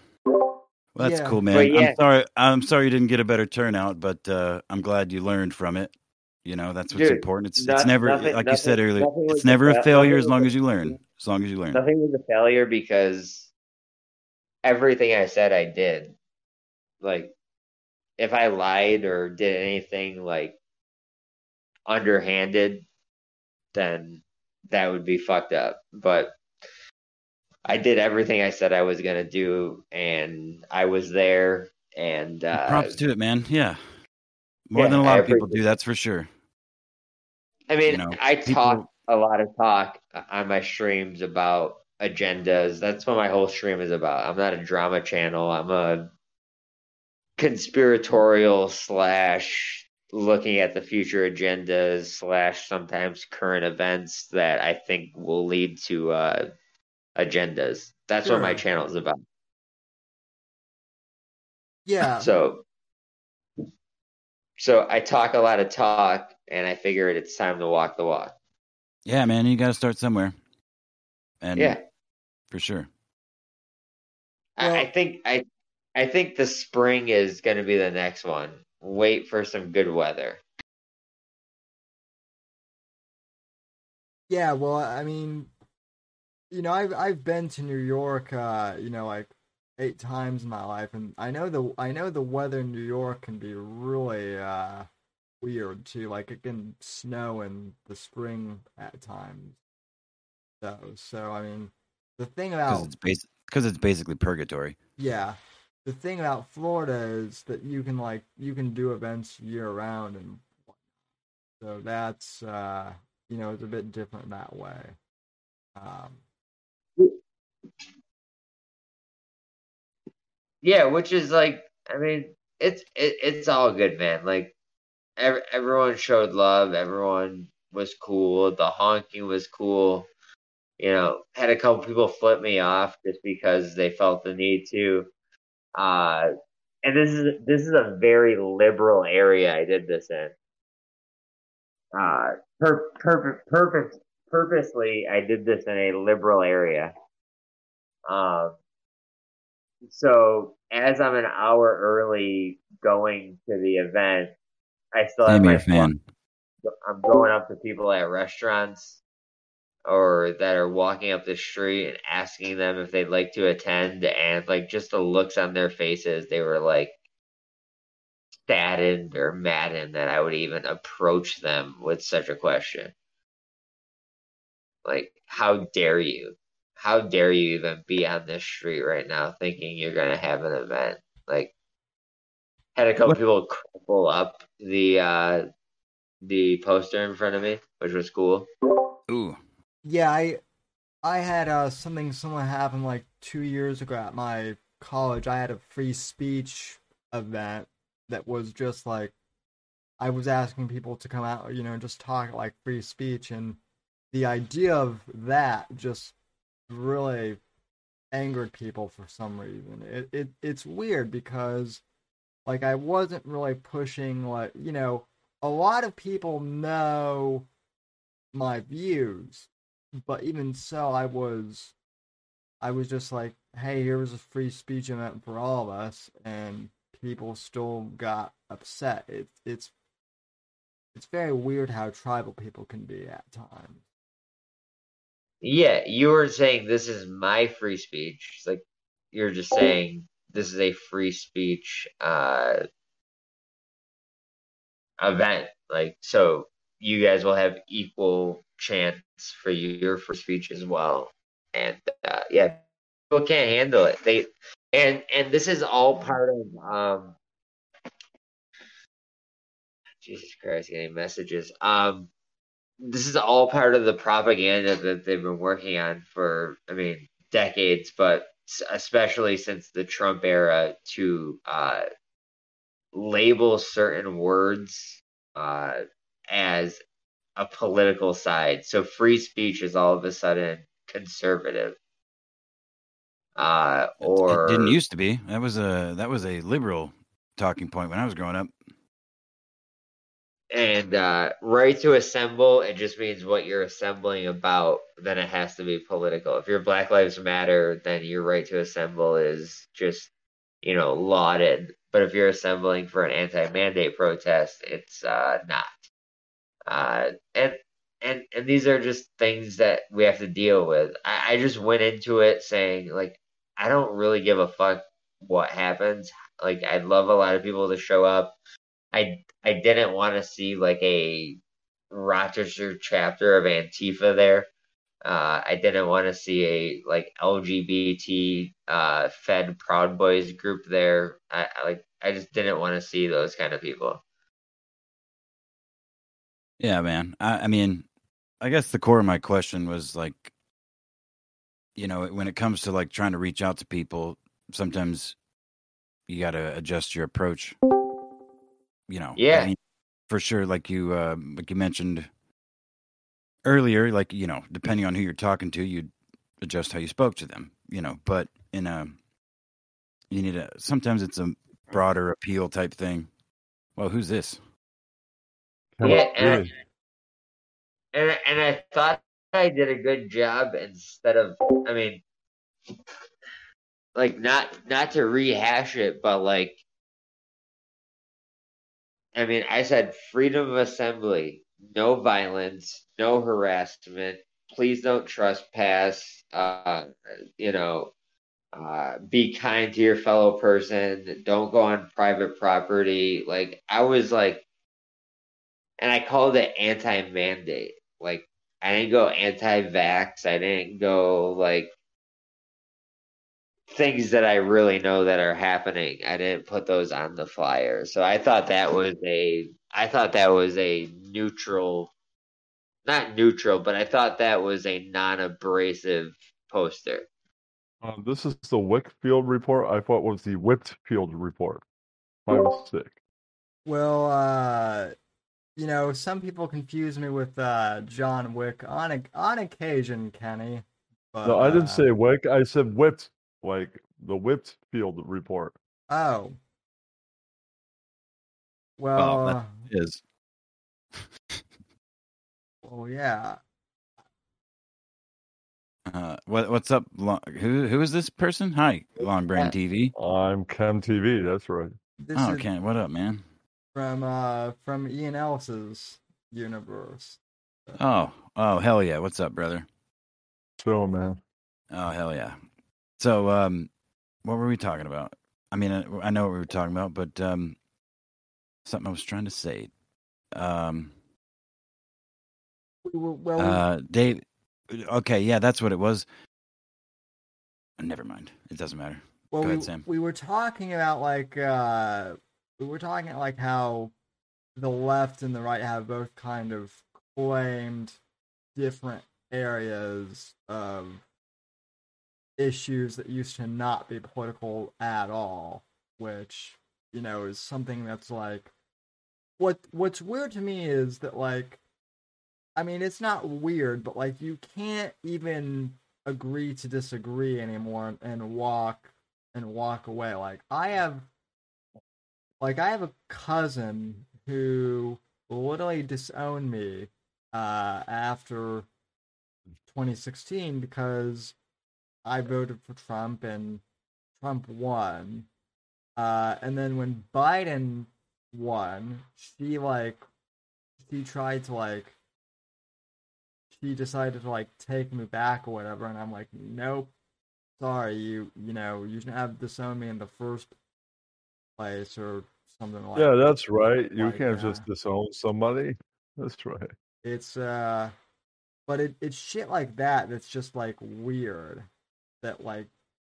D: Well, that's
B: Yeah.
D: cool, man.
C: Yeah.
D: I'm sorry. I'm sorry you didn't get a better turnout, but uh, I'm glad you learned from it. You know, that's what's
C: Dude,
D: important. It's
C: no-
D: it's never
C: nothing-
D: like you said earlier. It's never
C: a
D: a failure as long
C: a-
D: as you learn. As long as you learn.
C: Nothing was a failure because everything I said I did. Like, if I lied or did anything like underhanded, then that would be fucked up. But I did everything I said I was gonna do, and I was there. And uh,
D: Props to it, man. Yeah, more
C: yeah,
D: than a lot
C: I
D: of people do. That's for sure.
C: I mean,
D: you know,
C: I
D: people-
C: talk a lot of talk on my streams about agendas. That's what my whole stream is about. I'm not a drama channel. I'm a conspiratorial slash looking at the future agendas slash sometimes current events that I think will lead to uh, agendas. That's what my channel is about.
B: yeah.
C: So, so I talk a lot of talk, and I figured it's time to walk the walk.
D: Yeah, man. You got to start somewhere. And
C: yeah.
D: for sure.
C: I, I think I I think the spring is going to be the next one wait for some good weather.
B: Yeah, well, I mean, you know, I've I've been to New York, uh, you know, like eight times in my life, and I know the I know the weather in New York can be really uh weird too. Like it can snow in the spring at times. So, so I mean, the thing
D: because
B: about
D: it's basic because it's basically purgatory.
B: yeah, the thing about Florida is that you can like you can do events year round and so that's uh you know it's a bit different that way. Um,
C: Yeah, which is like, I mean, it's it, it's all good, man. Like, ev- everyone showed love. Everyone was cool. The honking was cool. You know, had a couple people flip me off just because they felt the need to. Uh, and this is this is a very liberal area I did this in. Uh, per, per, purpose, purposely, I did this in a liberal area. Um, so as I'm an hour early going to the event, I still have
D: I'm
C: my
D: fan.
C: I'm going up to people at restaurants or that are walking up the street and asking them if they'd like to attend and like just the looks on their faces they were like saddened or maddened that I would even approach them with such a question. Like, how dare you? How dare you even be on this street right now thinking you're gonna have an event? Like had a couple
D: What-
C: people crumple up the uh the poster in front of me, which was cool.
D: Ooh,
B: yeah, I I had uh something similar happen like two years ago at my college. I had a free speech event that was just like I was asking people to come out, you know, just talk like free speech, and the idea of that just really angered people for some reason. It it it's weird because like I wasn't really pushing like you know a lot of people know my views, but even so, I was I was just like, hey, here was a free speech event for all of us, and people still got upset. It's it's it's very weird how tribal people can be at times.
C: Yeah, you were saying this is my free speech. It's like you're just saying this is a free speech uh event. Like so you guys will have equal chance for your first speech as well. And uh yeah, people can't handle it. They and and this is all part of um Jesus Christ, getting messages. Um this is all part of the propaganda that they've been working on for, I mean, decades, but especially since the Trump era to uh, label certain words uh, as a political side. So free speech is all of a sudden conservative. Uh,
D: It-
C: or
D: it didn't used to be. That was a that was a liberal talking point when I was growing up.
C: and uh, right to assemble it just means what you're assembling about then it has to be political if you're black lives matter then your right to assemble is just you know lauded but if you're assembling for an anti-mandate protest it's uh, not uh, and and and these are just things that we have to deal with I, I just went into it saying like i don't really give a fuck what happens like i'd love a lot of people to show up I I didn't want to see like a Rochester chapter of Antifa there. Uh, I didn't want to see a like LGBT uh, Fed Proud Boys group there. I, I like I just didn't want to see those kind of people.
D: Yeah, man. I, I mean, I guess the core of my question was like, you know, when it comes to like trying to reach out to people, sometimes you got to adjust your approach. You know,
C: Yeah.
D: I mean, for sure. Like you, uh, like you mentioned earlier, like you know, depending on who you're talking to, you'd adjust how you spoke to them. You know, but in a, you need a. Sometimes it's a broader appeal type thing. Well, who's this?
C: Yeah, and, and and I thought I did a good job instead of I mean like not not to rehash it but like I mean, I said freedom of assembly, no violence, no harassment. Please don't trespass. Uh, you know, uh, be kind to your fellow person. Don't go on private property. Like I was like, and I called it anti-mandate. Like I didn't go anti-vax. I didn't go like things that I really know that are happening. I didn't put those on the flyer. So I thought that was a I thought that was a neutral not neutral, but I thought that was a non-abrasive poster.
E: Uh, this is the Wickfield report. I thought was the Whitfield report. My mistake.
B: Well, uh, you know, some people confuse me with uh, John Wick on a, on occasion, Kenny. But,
E: No, I didn't
B: uh,
E: say Wick. I said whipped, like the whipped field report.
B: Oh. Well,
D: Well, that-
B: uh,
D: Is
B: well, yeah.
D: uh, what what's up? Long, who who is this person? Hi, Long Brain TV.
E: I'm Chem TV. That's right.
B: This
D: Oh,
B: is
D: Ken, what up, man?
B: From uh from Ian Ellis's universe.
D: Oh, oh, hell yeah! What's up, brother?
E: So man,
D: Oh, hell yeah! So, um, what were we talking about? I mean, I, I know what we were talking about, but um, something I was trying to say. Um,
B: We were, well,
D: uh, Dave. Okay, yeah, that's what it was. Never mind. It doesn't matter.
B: well,
D: go
B: we,
D: Sam.
B: we were talking about like uh we were talking like how the left and the right have both kind of claimed different areas of issues that used to not be political at all, which you know is something that's like what what's weird to me is that like I mean it's not weird, but like you can't even agree to disagree anymore and walk and walk away. Like I have like I have a cousin who literally disowned me uh after 2016 because I voted for Trump and Trump won. Uh and then when Biden won, she like she tried to like she decided to like take me back or whatever and I'm like, Nope. Sorry, you you know, you shouldn't have disowned me in the first place or something like
E: yeah, that's right. You
B: like,
E: can't
B: uh,
E: just disown somebody. That's right.
B: it's uh but it, it's shit like that that's just like weird that like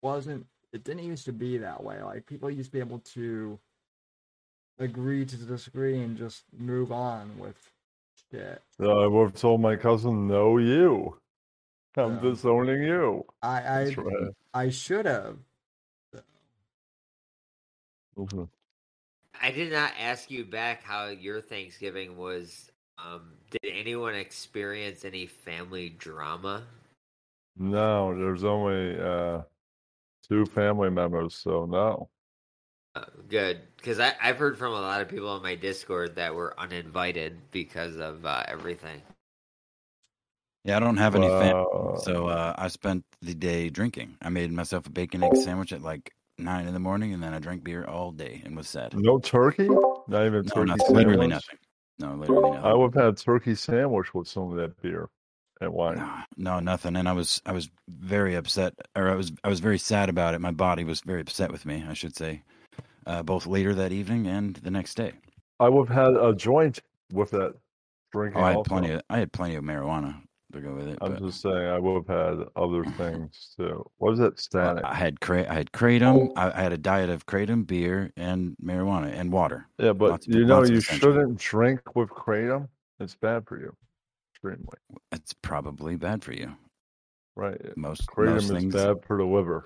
B: wasn't it didn't used to be that way like people used to be able to agree to disagree and just move on with shit
E: Uh, I would have told my cousin, "No, you. I'm
B: Yeah.
E: disowning you."
B: i i
E: right.
B: i should have
E: Mhm.
C: I did not ask you back how your Thanksgiving was. Um, did anyone experience any family drama?
E: No, there's only uh, two family members, so no.
C: Uh, good, because I've heard from a lot of people on my Discord that were uninvited because of uh, everything.
D: Yeah, I don't have any family, so uh, I spent the day drinking. I made myself a bacon egg sandwich at like nine in the morning, and then I drank beer all day and was sad.
E: No turkey? Not even
D: No,
E: turkey
D: nothing, literally nothing. No, literally nothing.
E: I would have had turkey sandwich with some of that beer and wine.
D: No, no, nothing. And I was, I was very upset, or I was, I was very sad about it. My body was very upset with me, I should say, uh, both later that evening and the next day.
E: I would have had a joint with that drinking.
D: Oh, I had
E: also.
D: plenty of, I had plenty of marijuana to go with it.
E: I'm
D: but
E: just saying, I would have had other things too. What was that static?
D: I had, cra- I had kratom. I, I had a diet of kratom, beer, and marijuana and water.
E: yeah, but
D: lots of-
E: you know, you shouldn't drink with kratom. It's bad for you. Extremely.
D: It's probably bad for you.
E: Right.
D: Most,
E: Kratom
D: most
E: is
D: things.
E: bad for the liver.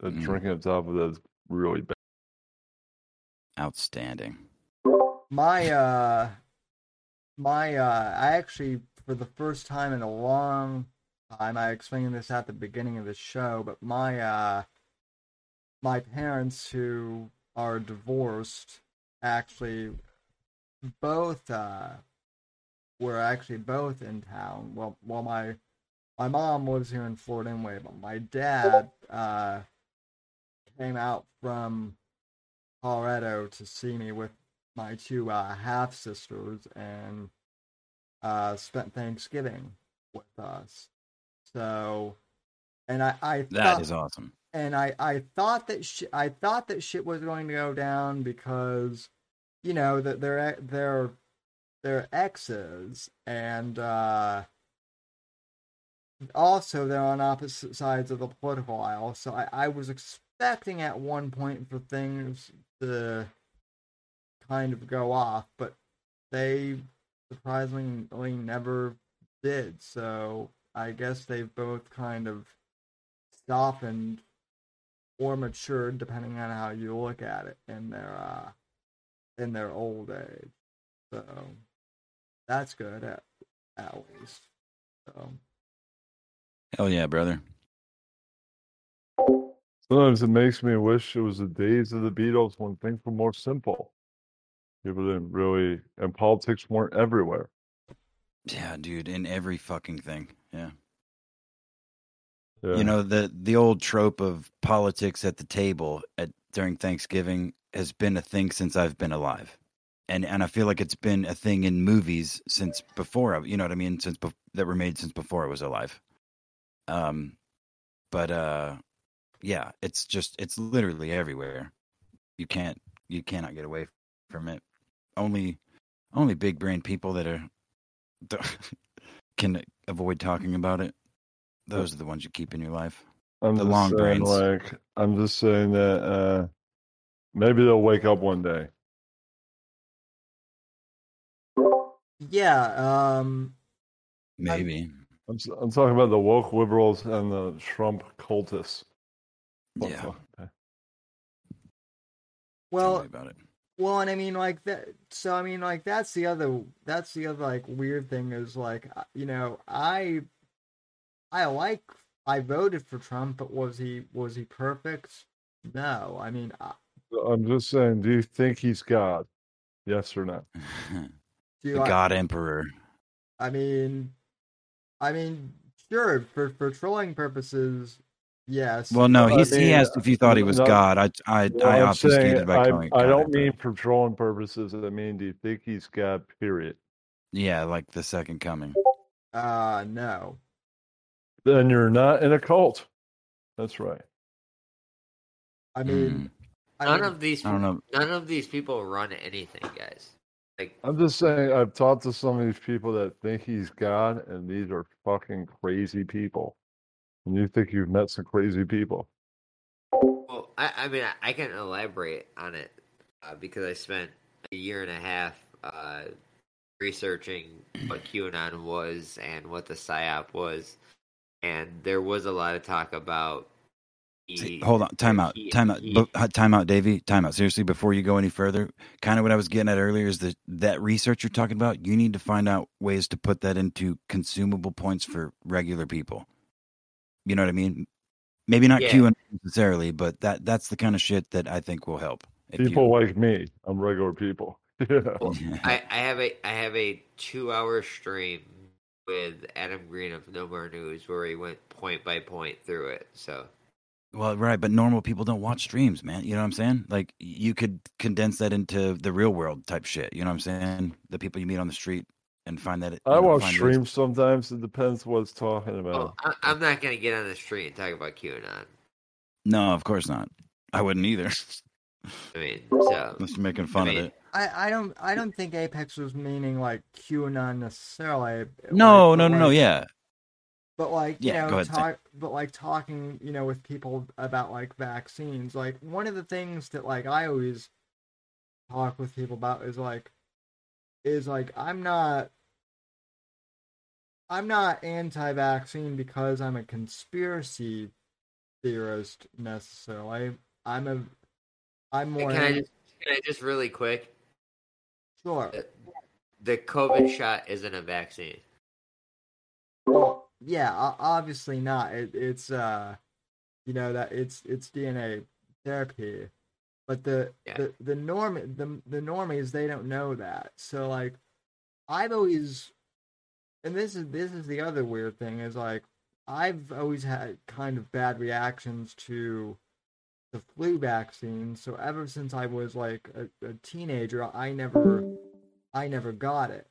E: The
D: Mm.
E: drinking on top of that is really bad.
D: Outstanding.
B: my uh my uh i actually for the first time in a long time. I explained this at the beginning of the show but my uh my parents who are divorced actually both uh were actually both in town. Well well my my mom lives here in florida anyway but my dad uh came out from colorado to see me with my two uh, half sisters and uh, spent Thanksgiving with us. So, and I I
D: That
B: thought,
D: is awesome.
B: and I I thought that sh- I thought that shit was going to go down because you know that they're they're they're exes and uh also they're on opposite sides of the political aisle so I, I was expecting at one point for things to kind of go off but they surprisingly never did so i guess they've both kind of softened or matured depending on how you look at it in their uh in their old age so that's good at, at least so
D: Hell yeah, brother.
E: Sometimes it makes me wish it was the days of the Beatles when things were more simple. People didn't really, and politics weren't everywhere.
D: Yeah, dude, in every fucking thing. Yeah.
E: Yeah.
D: You know, the the old trope of politics at the table at during Thanksgiving has been a thing since I've been alive. And and I feel like it's been a thing in movies since before, I- you know what I mean, since bef- that were made since before I was alive. Um but uh yeah, it's just it's literally everywhere. You can't you cannot get away from it. Only only big brain people that are can avoid talking about it. Those are the ones you keep in your life.
E: I'm
D: the
E: just
D: long
E: saying,
D: brains.
E: like, I'm just saying that uh, maybe they'll wake up one day.
B: yeah um
D: Maybe.
E: I'm, s- I'm talking about the woke liberals and the Trump cultists. What
D: yeah.
E: the-
D: Tell
B: well
D: me about it.
B: Well, and I mean, like that. So I mean, like that's the other. That's the other like weird thing is like uh, you know I, I like I voted for Trump, but was he was he perfect? No. I mean, I,
E: I'm just saying, do you think he's God? Yes or no?
D: the
B: I,
D: God Emperor.
B: I mean, I mean, sure for for trolling purposes, yes.
D: Well, no,
E: I
D: he's, he
E: mean,
D: asked if you thought he was
E: no,
D: God. I I,
E: Well,
D: I
E: I'm
D: obfuscated
E: saying,
D: by
E: I,
D: calling it
E: I don't mean for trolling purposes. I mean, do you think he's God? Period.
D: Yeah, like the second coming.
B: Uh, no.
E: Then you're not in a cult. That's right.
B: I mean, I
C: None
B: mean,
C: of these.
D: I don't know.
C: none of these people run anything, guys. Like
E: I'm just saying, I've talked to some of these people that think he's God, and these are fucking crazy people. And you think you've met some crazy people.
C: Well, I, I mean, I, I can elaborate on it uh, because I spent a year and a half uh, researching what QAnon was and what the PSYOP was, and there was a lot of talk about.
D: See, hold on, time
C: the
D: out,
C: key-
D: time out,
C: key-
D: uh, time out, Davey, time out. Seriously, before you go any further, kind of what I was getting at earlier is that that research you're talking about. You need to find out ways to put that into consumable points for regular people. You know what I mean? Maybe not
C: Yeah.
D: QAnon necessarily, but that that's the kind of shit that I think will help. If you-
E: People like me. I'm regular people. Yeah.
C: Well, I, I have a I have a two hour stream with Adam Green of Know More News where he went point by point through it. So
D: Well, right, but normal people don't watch streams, man. You know what I'm saying? Like you could condense that into the real world type shit. You know what I'm saying? The people you meet on the street and find that. It,
E: I
D: you know,
E: watch
D: find ways-
E: streams sometimes. It depends what it's talking oh, about.
C: well, I, I'm not gonna get on the street and talk about QAnon.
D: No, of course not. I wouldn't either.
C: I mean, so
D: Unless you're making fun
C: mean,
D: of it.
B: I, I don't I don't think Apex was meaning like QAnon necessarily.
D: No,
B: like,
D: no,
B: but,
D: no, no. Yeah,
B: But like you know,
D: ahead,
B: talk, but like talking, you know, with people about like vaccines. Like one of the things that like I always talk with people about is like, is like I'm not, I'm not anti-vaccine because I'm a conspiracy theorist necessarily. I'm a, I'm more
C: can I just can I just really quick?
B: sure.
C: The COVID shot isn't a vaccine.
B: Well, yeah, obviously not. It, it's uh, you know that it's it's DNA therapy, but the
C: Yeah.
B: the the norm the the normies they don't know that. So like, I've always, and this is this is the other weird thing is like I've always had kind of bad reactions to the flu vaccine. So ever since I was like a, a teenager, I never I never got it.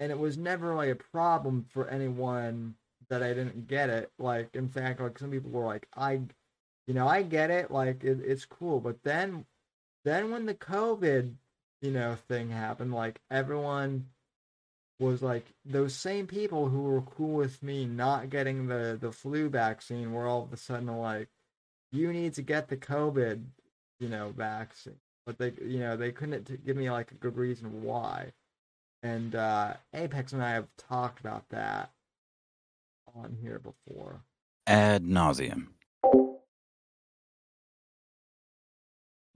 B: And it was never like a problem for anyone that I didn't get it. Like in fact, like some people were like, I you know, I get it, like it, it's cool. But then then when the COVID, you know, thing happened, like everyone was like those same people who were cool with me not getting the the flu vaccine were all of a sudden like you need to get the covid you know vaccine but they you know they couldn't give me like a good reason why and uh apex and i have talked about that on here before
D: Ad nauseum.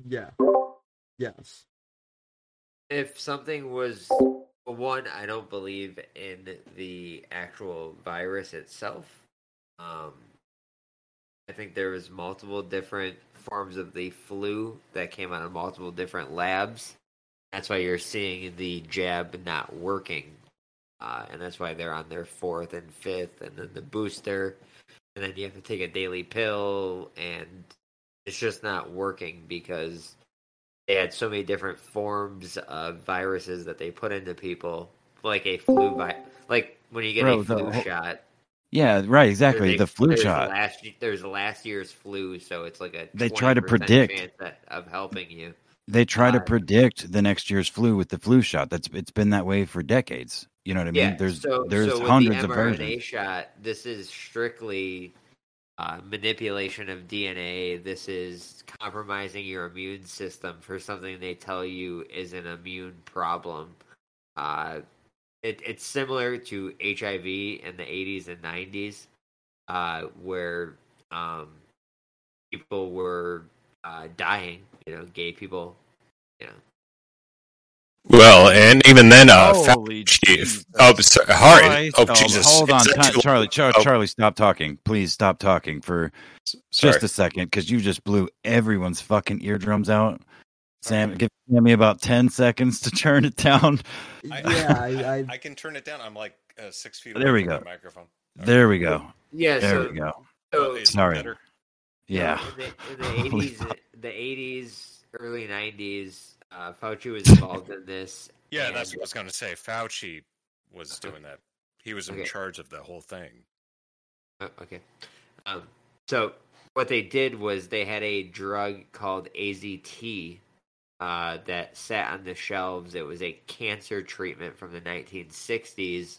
B: Yeah yes
C: If something was one, I don't believe in the actual virus itself. Um, I think there was multiple different forms of the flu that came out of multiple different labs. That's why you're seeing the jab not working, uh, and that's why they're on their fourth and fifth, and then the booster, and then you have to take a daily pill, and it's just not working because they had so many different forms of viruses that they put into people, like a flu vi- like when you get
D: Bro,
C: a flu
D: whole-
C: shot.
D: Yeah, right, exactly.
C: a-
D: The flu
C: there's
D: shot.
C: Last, there's last year's flu, so it's like a
D: They try to predict.
C: that- of helping you.
D: They try to
C: uh,
D: predict the next year's flu with the flu shot. That's it's been that way for decades. You know what I mean?
C: Yeah,
D: there's
C: so,
D: there's
C: so
D: hundreds
C: the
D: of
C: mRNA
D: versions.
C: shot. This is strictly uh, manipulation of DNA. This is compromising your immune system for something they tell you is an immune problem. Uh, it, it's similar to HIV in the 80s and 90s, uh, where um, people were uh, dying. You know, gay people. You know,
F: Well, and even then, uh,
D: Holy
F: Fauci-
D: Jesus
F: oh, sorry,
D: Christ.
F: Oh,
D: Oh,
F: Jesus.
D: Hold on,
F: Is that
D: Ti-
F: too-
D: Charlie. Char-
F: Oh.
D: Charlie, stop talking. Please stop talking for
F: Sorry.
D: just a second, because you just blew everyone's fucking eardrums out. Sam, give me about ten seconds to turn it down.
G: I-
B: yeah I, I
G: I can turn it down. I'm like uh, six feet
D: There
G: away
D: we
G: from
D: go.
G: my microphone. All
D: There we go.
C: yeah.
D: There
C: so,
D: we go.
C: so
D: Sorry.
G: better?
D: Yeah.
C: In the, the 80s, the 80s, early 90s, uh, Fauci was involved in this.
G: Yeah,
C: and-
G: that's what I was going to say. Fauci was doing that. He was in
C: Okay.
G: charge of the whole thing.
C: Oh, okay. Um, so what they did was they had a drug called AZT uh, that sat on the shelves. It was a cancer treatment from the 1960s.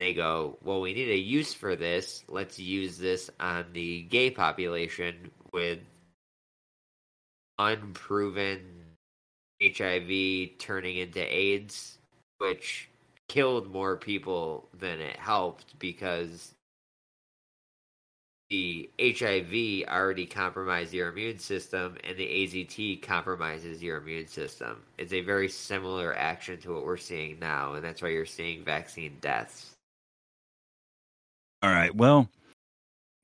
C: They go, well, we need a use for this. Let's use this on the gay population with unproven HIV turning into AIDS, which killed more people than it helped because the HIV already compromised your immune system and the AZT compromises your immune system. It's a very similar action to what we're seeing now, and that's why you're seeing vaccine deaths.
D: All right. Well,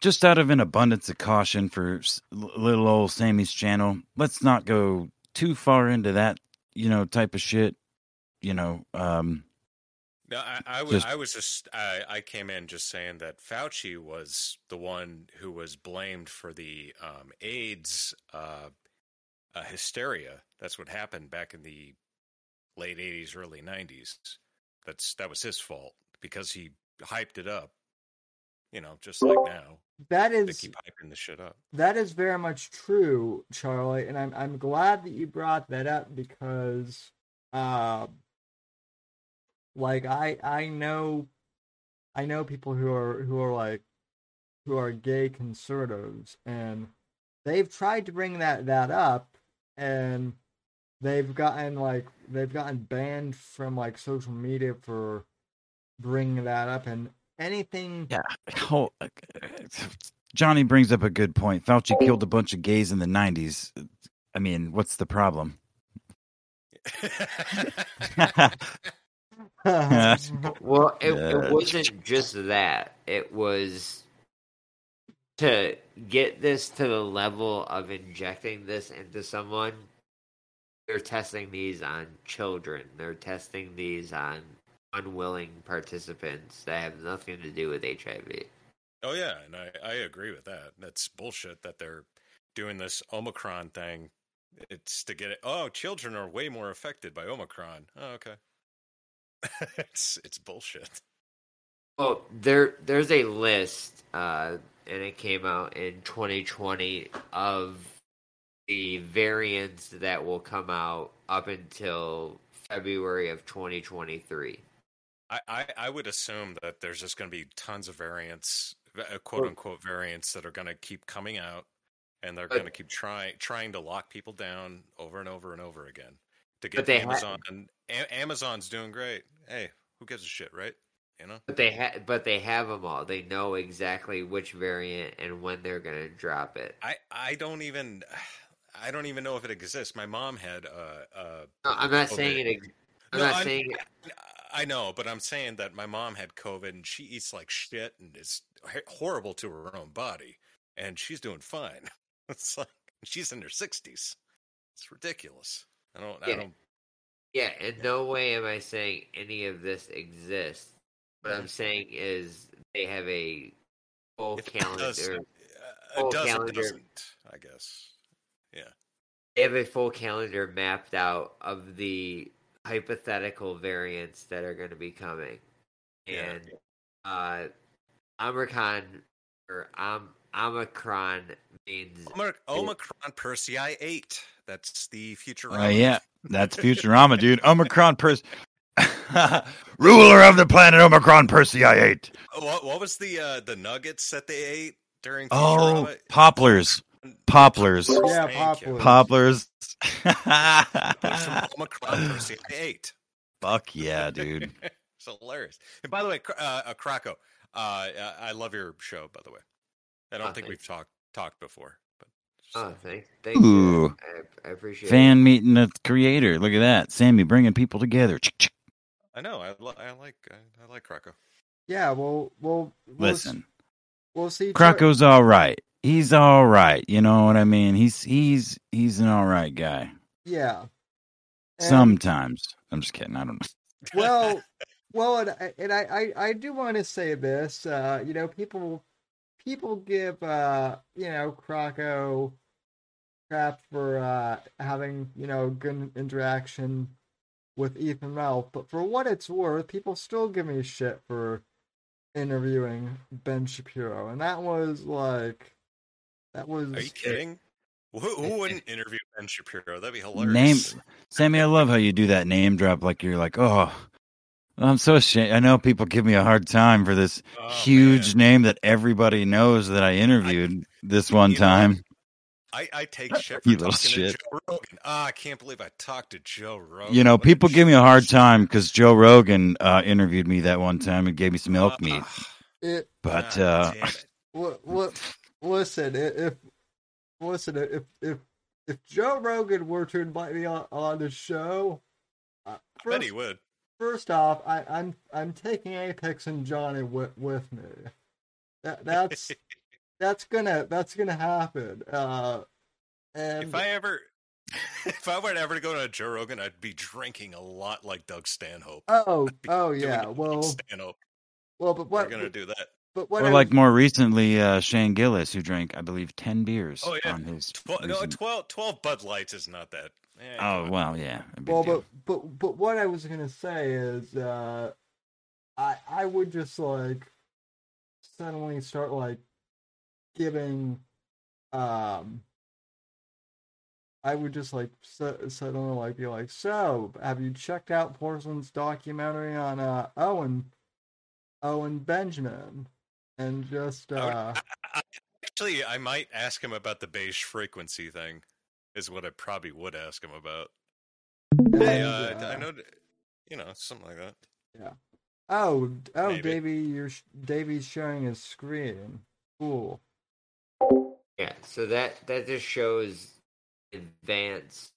D: just out of an abundance of caution for little old Sammy's channel, let's not go too far into that, you know, type of shit. You know, um,
G: No, I, I was
D: Just-
G: I was just I, I came in just saying that Fauci was the one who was blamed for the um, AIDS uh, uh, hysteria. That's what happened back in the late '80s, early '90s. That's that was his fault because he hyped it up. You know, just like now
B: that is
G: keep hyping the shit up.
B: That is very much true, Charlie, and I'm I'm glad that you brought that up because, uh, like I I know, I know people who are who are like, who are gay conservatives, and they've tried to bring that that up, and they've gotten like they've gotten banned from like social media for bringing that up, and anything
D: yeah. Hold, uh, Johnny brings up a good point. Fauci oh. killed a bunch of gays in the '90s. I mean, what's the problem?
C: Well, it, it wasn't just that. It was to get this to the level of injecting this into someone. They're testing these on children. They're testing these on unwilling participants that have nothing to do with HIV.
G: Oh yeah, and I, I agree with that. That's bullshit that they're doing this Omicron thing. It's to get it. Oh, children are way more affected by Omicron. Oh, okay. it's it's bullshit.
C: Well, there there's a list, uh, and it came out in 2020 of the variants that will come out up until February of 2023.
G: I, I, I would assume that there's just going to be tons of variants, uh, quote unquote variants, that are going to keep coming out, and they're going to keep trying trying to lock people down over and over and over again to
C: But
G: get
C: they ha-
G: Amazon. A- Amazon's doing great. Hey, who gives a shit, right? You know.
C: But they ha- but they have them all. They know exactly which variant and when they're going to drop it.
G: I I don't even I don't even know if it exists. My mom had uh uh.
C: No, I'm not
G: COVID.
C: saying it. ex- I'm
G: No,
C: not
G: I'm-
C: saying it.
G: I know, but I'm saying that my mom had COVID and she eats like shit and is horrible to her own body, and she's doing fine. It's like she's in her 60s. It's ridiculous. I don't. I
C: Yeah.
G: don't.
C: Yeah, in no way am I saying any of this exists. What I'm saying is they have a full
G: it
C: calendar.
G: does, uh,
C: full
G: does
C: calendar.
G: doesn't. I guess. Yeah.
C: They have a full calendar mapped out of the hypothetical variants that are going to be coming,
G: Yeah.
C: and uh, Omicron or Om- Omicron means
G: Omic- Omicron Persei eight. That's the future.
D: Uh, yeah, that's Futurama, dude. Omicron Persei, ruler of the planet Omicron Persei. I ate.
G: What, what was the uh, the nuggets that they ate during?
D: Oh, Popplers, Popplers,
B: Yeah, Popplers.
D: Popplers.
G: It was from Omicron Persei eight.
D: Fuck yeah, dude.
G: It's hilarious. And by the way, Cr- uh, uh, Crocko, uh, uh, I love your show. By the way, I don't
C: Oh,
G: think
C: thank
G: we've talked talked before, but just
C: oh,
G: saying.
C: thank, thank
D: Ooh.
C: you. I, I appreciate
D: Fan meeting the creator. Look at that, Sammy bringing people together.
G: I know. I, li- I like I, I like Crocko.
B: Yeah, well, we'll, we'll s-
D: Listen,
B: we'll see.
D: Crocko's all right. He's all right. You know what I mean? He's he's he's an all right guy.
B: Yeah. And-
D: Sometimes. I'm just kidding. I don't know.
B: well, well, and, I- and I, I, I do want to say this. Uh, you know, people, people give, uh, you know, Crocko crap for uh having, you know, good interaction with Ethan Ralph, but for what it's worth, people still give me shit for interviewing Ben Shapiro, and that was like, that was.
G: Are you kidding? Who, who wouldn't interview Ben Shapiro? That'd be hilarious.
D: Name Sammy, I love how you do that name drop like you're like, oh I'm so ashamed. I know people give me a hard time for this
G: Oh,
D: huge
G: man.
D: name that everybody knows that I interviewed this one
G: you know,
D: time.
G: I, I take shit for
D: You little
G: talking
D: shit.
G: to Joe Rogan. Ah, I can't believe I talked to Joe Rogan.
D: You know,
G: What
D: people give me a hard time because Joe Rogan uh, interviewed me that one time and gave me some elk meat.
G: Ah,
B: It,
D: But
G: God
D: uh.
B: What? What? Listen, if listen, if if if Joe Rogan were to invite me on, on the show, uh, first,
G: he would.
B: first off, I, I'm I'm taking Apex and Johnny with, with me. That that's that's gonna that's gonna happen. Uh, and
G: if I ever, if I were ever to go to Joe Rogan, I'd be drinking a lot like Doug Stanhope.
B: oh oh yeah, well
G: Stanhope.
B: well, but what We're
G: gonna do that.
B: But what?
D: or
B: I
D: like
B: was-
D: more recently, uh, Shane Gillis, who drank, I believe, 10 beers
G: Oh, yeah.
D: on his.
G: Twelve, no, 12, 12 Bud Lights is not that. Eh,
D: Oh, well, yeah.
B: Well,
D: deal.
B: but but but what I was gonna say is, uh, I I would just like suddenly start like giving, um, I would just like su- suddenly like be like, so have you checked out Porcelain's documentary on uh Owen, Owen Benjamin, and just
G: I would-
B: uh.
G: I- Actually, I might ask him about the beige frequency thing. Is what I probably would ask him about. Hey,
B: and,
G: uh, I
B: uh,
G: know, you know, something like that. Yeah.
B: Oh, oh,
G: Maybe.
B: Davey, you're sh- Davey's sharing his screen. Cool.
C: Yeah, so that that just shows advanced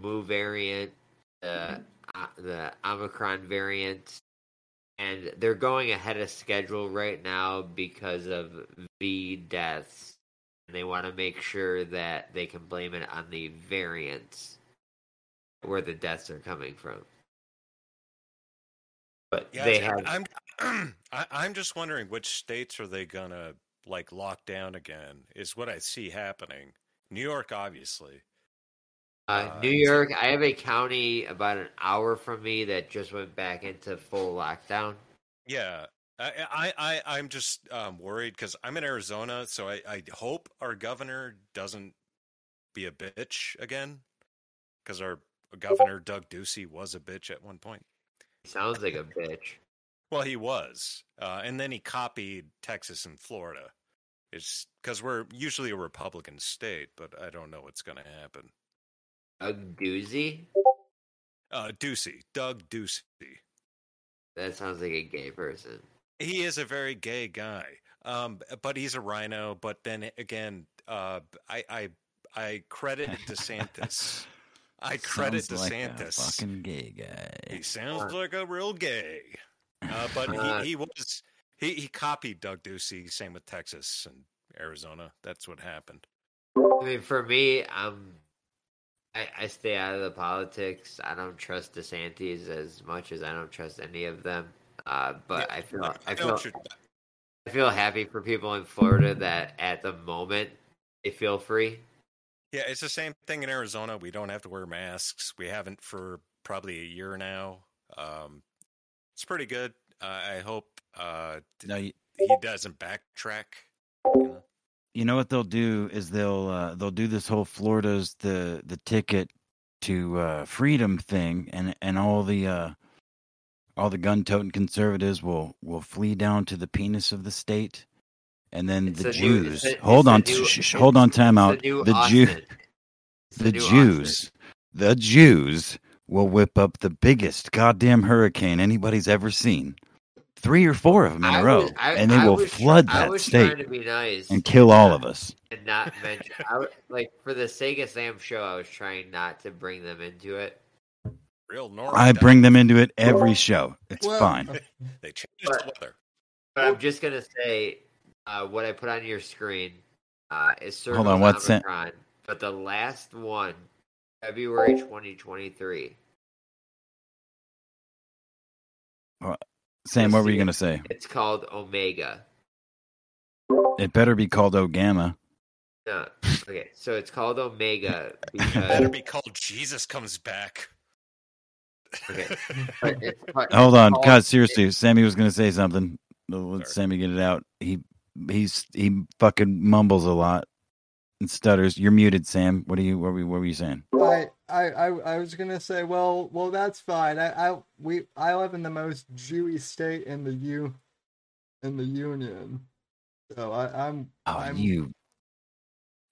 C: Mu variant, the uh, the Omicron variant, and they're going ahead of schedule right now because of V deaths, and they want to make sure that they can blame it on the variants where the deaths are coming from. But
G: Yeah,
C: they have
G: I'm, I, I'm just wondering which states are they gonna like lock down again is what I see happening. New York, obviously.
C: Uh,
G: Uh,
C: New York, I have a county about an hour from me that just went back into full lockdown.
G: Yeah, I, I, I I'm just um, worried because I'm in Arizona, so I, I hope our governor doesn't be a bitch again, because our governor Doug Ducey was a bitch at one point.
C: Sounds like a bitch.
G: Well, he was, uh, and then he copied Texas and Florida. It's because we're usually a Republican state, but I don't know what's going to happen.
C: A doozy?
G: Uh, Ducey, Doug Ducey.
C: That sounds like a gay person.
G: He is a very gay guy, um, but he's a RINO. But then again, uh, I, I I credit DeSantis. I credit
D: Sounds like a
G: DeSantis.
D: fucking gay guy.
G: He sounds like a real gay, uh, but he, he was he, he copied Doug Ducey. Same with Texas and Arizona. That's what happened.
C: I mean, for me, I'm. I, I stay out of the politics. I don't trust DeSantis as much as I don't trust any of them. Uh, but
G: Yeah,
C: I feel
G: I
C: I feel I feel happy for people in Florida that at the moment they feel free.
G: Yeah, it's the same thing in Arizona. We don't have to wear masks. We haven't for probably a year now. Um, it's pretty good. Uh, I hope uh,
D: No, you,
G: he doesn't backtrack. You know?
D: what they'll do is they'll uh, they'll do this whole Florida's the the ticket to uh, freedom thing, and and all the uh, all the gun toting conservatives will will flee down to the penis of the state, and then
C: It's
D: the
C: a new-
D: Jews.
C: a-
D: hold on,
C: new-
D: shh, shh, hold on, time out.
C: The
D: Jew. The Jews, the Jews will whip up the biggest goddamn hurricane anybody's ever seen. Three or four of them in
C: I
D: a row,
C: was- I-
D: and they
C: I
D: will
C: was try-
D: flood
C: I
D: that
C: was
D: state
C: to be nice
D: and kill all of us.
C: and not mention. I w- like for the Sega of Sam show, I was trying not to bring them into it.
G: Real normal.
D: I bring them into it every show. It's
B: Well,
D: fine.
G: They changed the weather.
C: But I'm just gonna say uh, what I put on your screen uh, is circles
D: Hold on, what's that?
C: Omicron, but the last one, February 2023.
D: Sam,
C: Let's
D: what were you
C: it.
D: going to say?
C: It's called Omega.
D: It better be called Ogama.
C: No, okay, so it's called Omega
G: Better be called Jesus comes back.
C: okay, but it's,
D: Hold on,
C: called-
D: God, seriously, Sammy was going to say something. Let
G: Sorry.
D: Sammy get it out. He he's he fucking mumbles a lot and stutters. You're muted, Sam. What are you? What were, you- what were you saying?
B: I, I, I, I was gonna say, well, well, that's fine. I, I, we, I live in the most Jewy state in the U, in the Union, so I, I'm,
D: Oh,
B: I'm,
D: you!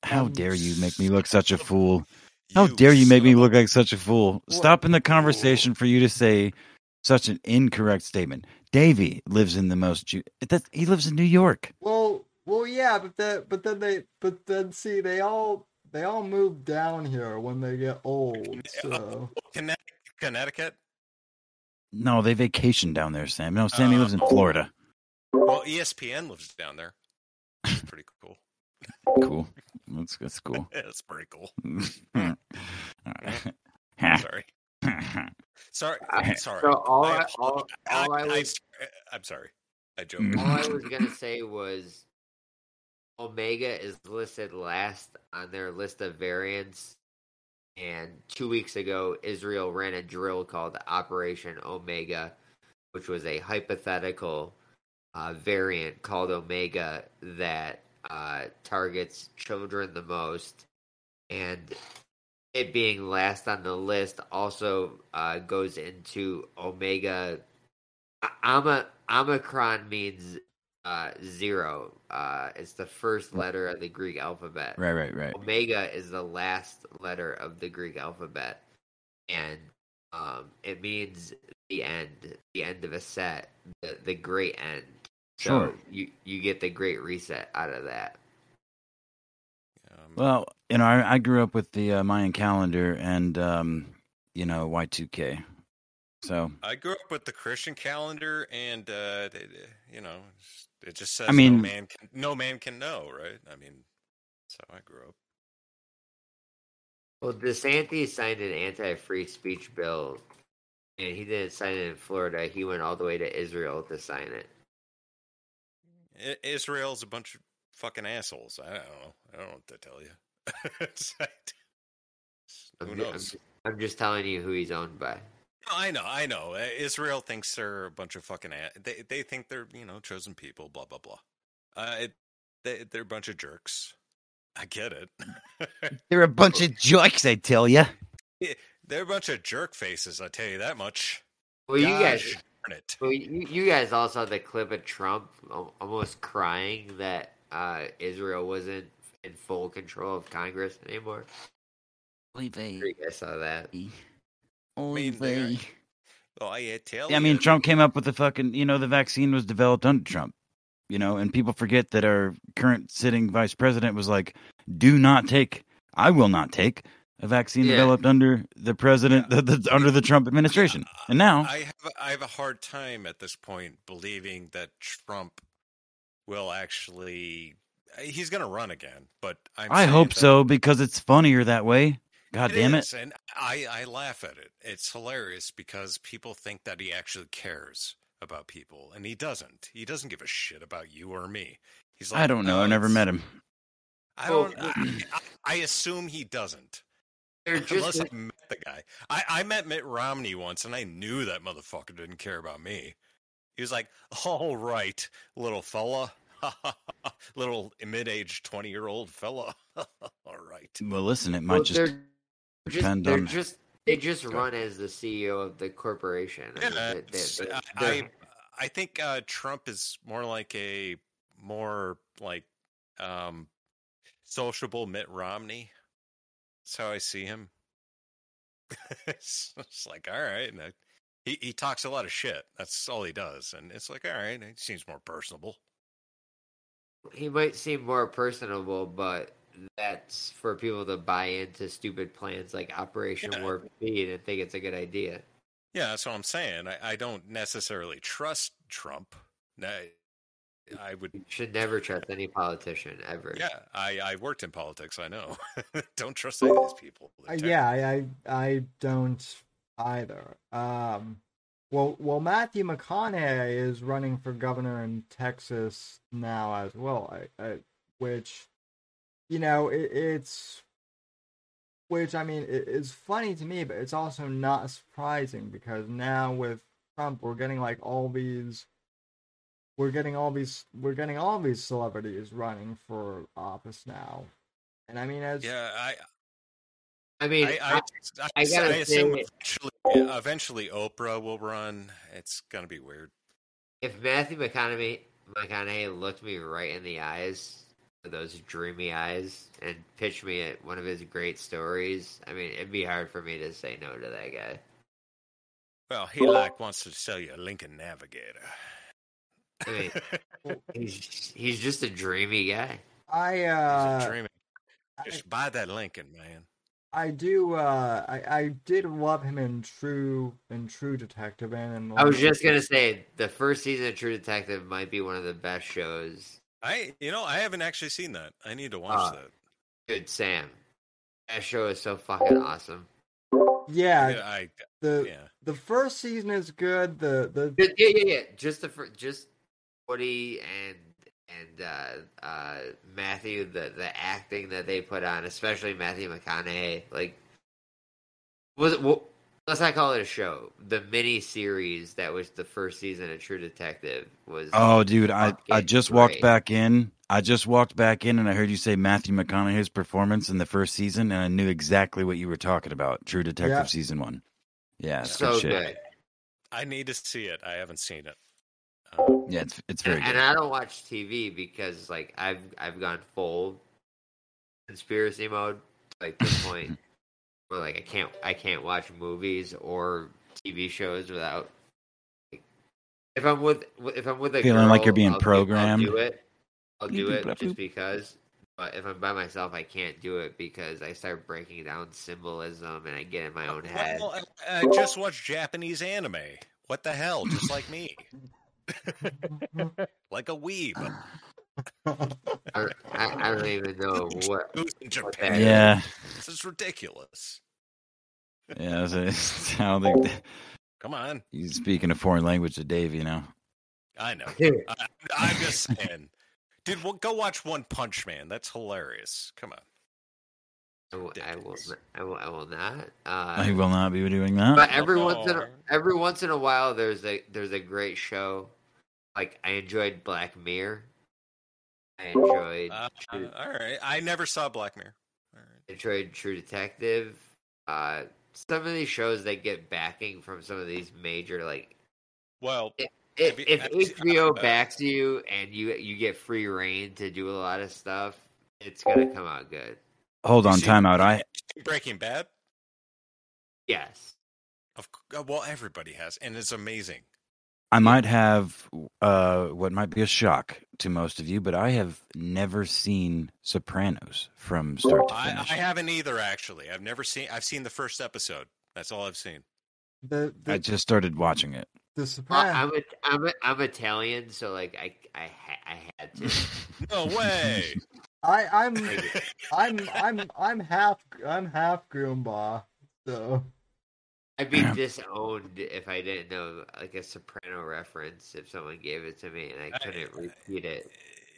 D: How
B: I'm
D: dare you make me look such a fool? How
G: You
D: dare you make me look like such a fool?
B: What?
D: Stop in the conversation for you to say such an incorrect statement. Davey lives in the most Jew. That he lives in New York.
B: well, well, yeah, but that, but then they, but then see, they all, they all move down here when they get old, so.
G: Connecticut. Connecticut.
D: No, they vacation down there, Sam. No, Sammy lives in
G: Oh.
D: Florida.
G: Well, ESPN lives down there. It's pretty cool.
D: Cool. That's that's cool.
G: Yeah, it's pretty cool.
D: Sorry.
G: Sorry. Sorry.
C: I-
G: Sorry.
C: So all
G: I
C: I, all, all I,
G: I,
C: was,
G: am sorry. I joke.
D: Mm.
C: all I was gonna say was Omega is listed last on their list of variants. And two weeks ago, Israel ran a drill called Operation Omega, which was a hypothetical uh, variant called Omega that uh, targets children the most. And it being last on the list also uh, goes into Omega. Ama, Omicron means uh, zero. Uh, it's the first letter of the Greek alphabet.
D: Right, right, right.
C: Omega is the last letter of the Greek alphabet, and um, it means the end, the end of a set, the, the great end. So
D: Sure.
C: you you get the great reset out of that.
G: Um,
D: Well, you know, I, I grew up with the uh, Mayan calendar and um, you know Y2K. So
G: I grew up with the Christian calendar, and uh, it- it- you know, it just says
D: I mean-
G: no man can no man can know, right? I mean, that's how I grew up.
C: Well, DeSantis signed an anti-free speech bill, and he didn't sign it in Florida. He went all the way to Israel to sign it.
G: I- Israel's a bunch of fucking assholes. I don't know. I don't know what to tell you. Like- who
C: I'm
G: knows?
C: ju- I'm just telling you who he's owned by.
G: I know, I know. Uh, Israel thinks they're a bunch of fucking. A- they they think they're you know chosen people. Blah blah blah. Uh, it, they they're a bunch of jerks. I get it.
D: They're a bunch of jerks. I tell you.
G: they're a bunch of jerk faces. I tell you that much.
C: Well, you guys,
G: darn it.
C: well, you, you guys all saw the clip of Trump almost crying that uh, Israel wasn't in full control of Congress anymore. I'm sure saw that.
G: Mean, they- Oh, I tell
D: I mean. Trump came up with the fucking, you know, the vaccine was developed under Trump, you know, and people forget that our current sitting vice president was like, do not take, I will not take a vaccine
C: Yeah.
D: developed under the president, the, the, under the Trump administration. And now,
G: I have I have a hard time at this point believing that Trump will actually. Uh, he's going to run again, but I'm
D: I hope so because it's funnier that way. God damn it.
G: is, and I, I laugh at it. It's hilarious because people think that he actually cares about people, and he doesn't. He doesn't give a shit about you or me. He's like,
D: I don't know.
G: "Oh,
D: I never met him.
G: I don't. I, I, I assume he doesn't.
C: They're
G: Unless I met the guy. I, I met Mitt Romney once, and I knew that motherfucker didn't care about me. He was like, "All right, little fella, little mid-aged twenty-year-old fella. All right."
D: Well, listen, it might
C: well,
D: just
C: they're just
D: depend
C: they're
D: on-
C: just they just
G: Go
C: run as the CEO of the corporation. I mean, they- they- they-
G: I,
C: they're-
G: I I think uh, Trump is more like a more like um, sociable Mitt Romney. That's how I see him. it's, it's like all right, and I, he he talks a lot of shit. That's all he does, and it's like all right, he seems more personable.
C: he might seem more personable, but that's for people to buy into stupid plans like Operation
G: Yeah.
C: Warp Speed and think it's a good idea.
G: Yeah, that's what I'm saying. I, I don't necessarily trust Trump. I, I would.
C: You should never trust any politician ever.
G: Yeah, I, I worked in politics. I know. don't trust any of these people.
B: Uh, yeah, I, I I don't either. Um, well, well, Matthew McConaughey is running for governor in Texas now as well. I, I, which, you know, it, it's which I mean it, it's funny to me, but it's also not surprising because now with Trump, we're getting like all these. We're getting all these. We're getting all these celebrities running for office now, and I mean, as
G: Yeah, I,
C: I mean,
G: I, I, I,
C: I gotta
G: I assume
C: say-
G: eventually, uh, eventually Oprah will run. It's gonna be weird.
C: if Matthew McConaughey McConaughey looked me right in the eyes, with those dreamy eyes, and pitch me at one of his great stories, I mean, it'd be hard for me to say no to that guy.
G: Well, he like wants to sell you a Lincoln Navigator.
C: I mean, he's he's just a dreamy guy.
B: I
G: He's
B: uh,
G: a dreaming.
B: I-
G: Just buy that Lincoln, man.
B: I do. Uh, I I did love him in True in True Detective and in
C: I was just gonna say the first season of True Detective might be one of the best shows.
G: I, you know, I haven't actually seen that. I need to watch
C: Ah.
G: that.
C: Good Sam, that show is so fucking awesome.
B: yeah,
G: Yeah, I,
B: the
G: yeah.
B: the first season is good. The the
C: Just- yeah, yeah, yeah. Just the fir- just Woody and and uh, uh, Matthew, the the acting that they put on, especially Matthew McConaughey, like was it? Well, let's not call it a show. The mini series that was the first season of True Detective was.
D: Oh, dude, I, I
C: fucking
D: just walked back in. I just walked back in and I heard you say Matthew McConaughey's performance in the first season, and I knew exactly what you were talking about. True Detective
B: Yeah.
D: season one. Yeah,
C: so
D: good shit.
C: good.
G: I need to see it. I haven't seen it. Um,
D: Yeah, it's it's very
C: and,
D: good.
C: and I don't watch TV because like I've I've gone full conspiracy mode like this point where like I can't I can't watch movies or TV shows without like, if I'm with if I'm with a
D: Feeling like you're being
C: I'll do-
D: programmed.
C: I'll do it. I'll do it just because. But if I'm by myself, I can't do it because I start breaking down symbolism and I get in my own head.
G: well, I, I just watched Japanese anime. What the hell? Just like me, like a weeb.
C: I, I, I don't even know what.
G: Who's in Japan?
C: that
D: yeah,
G: This is ridiculous.
D: yeah. It's, it's how they,
G: Come on.
D: he's speaking a foreign language to Dave. You know,
G: I know.
C: Dude,
G: I, I'm just saying. Dude, well, go watch One Punch Man. That's hilarious. Come on.
C: I will, I will,
G: Ridiculous.
C: n- I will, I will not.
D: I
C: Uh,
D: will not be doing that.
C: but every once in a,
G: Oh.
C: every once in a while, there's a there's a great show. Like I enjoyed Black Mirror. I enjoyed
G: Uh,
C: True,
G: all right. I never saw Black Mirror. All right.
C: enjoyed True Detective. Uh, some of these shows they get backing from some of these major like
G: Well,
C: if,
G: Have you-
C: if
G: have
C: HBO
G: uh,
C: backs you and you you get free reign to do a lot of stuff, it's gonna come out good.
D: Hold on,
G: seen-
D: timeout. I
G: Breaking Bad.
C: Yes.
G: Of c- uh, well, everybody has, and it's amazing.
D: I might have uh, what might be a shock to most of you, but I have never seen Sopranos from start to finish.
G: I haven't either. Actually, I've never seen. I've seen the first episode. That's all I've seen.
B: The the,
D: I just started watching it.
B: the
C: Uh,
B: Sopranos.
C: I'm a, I'm a, I'm Italian, so like I I ha- I had to.
G: No way.
B: I I'm I'm I'm I'm half I'm half Goomba. So
C: I'd be disowned if I didn't know like a soprano reference if someone gave it to me and I couldn't repeat it.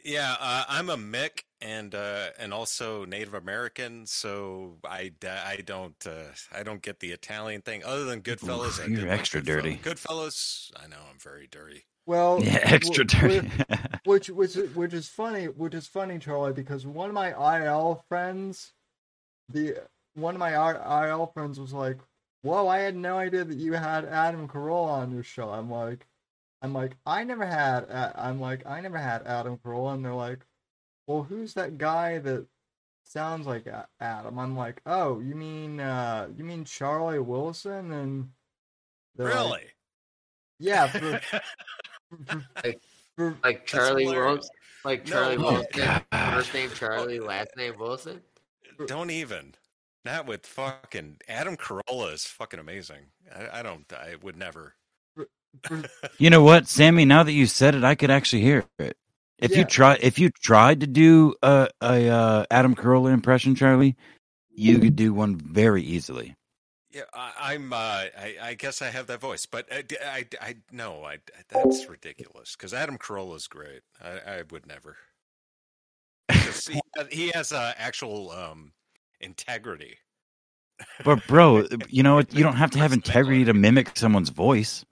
G: Yeah, uh, I'm a Mick and uh, and also Native American, so I, I don't uh, I don't get the Italian thing other than Goodfellas.
D: Oof,
G: I
D: you're extra
G: Goodfell-
D: dirty.
G: Goodfellas. I know I'm very dirty.
B: well
D: Yeah, extra
B: wh- wh-
D: dirty.
B: which which which is funny which is funny charlie because one of my il friends the one of my R- il friends was like whoa i had no idea that you had adam carolla on your show i'm like i'm like i never had A- i'm like i never had adam carolla and they're like well who's that guy that sounds like A- adam i'm like oh you mean uh you mean charlie wilson and they're like,
G: Really?
B: yeah for, for,
C: Like-
B: for,
C: Like Charlie
G: hilarious.
C: Wilson, like Charlie
G: oh,
C: Wilson,
D: God.
C: first name Charlie, last name Wilson.
G: don't even. Not with fucking Adam Carolla is fucking amazing. I, I don't. I would never.
D: you know what, Sammy? Now that you said it, I could actually hear it. If
B: Yeah.
D: you try, if you tried to do a, a uh, Adam Carolla impression, Charlie, you could do one very easily.
G: Yeah, I, I'm. Uh, I, I guess I have that voice, but I, I, I no, I, that's ridiculous. Because Adam Carolla is great. I, I would never. he, he has uh, actual um, integrity.
D: But bro, you know? You don't have to have integrity to mimic someone's voice.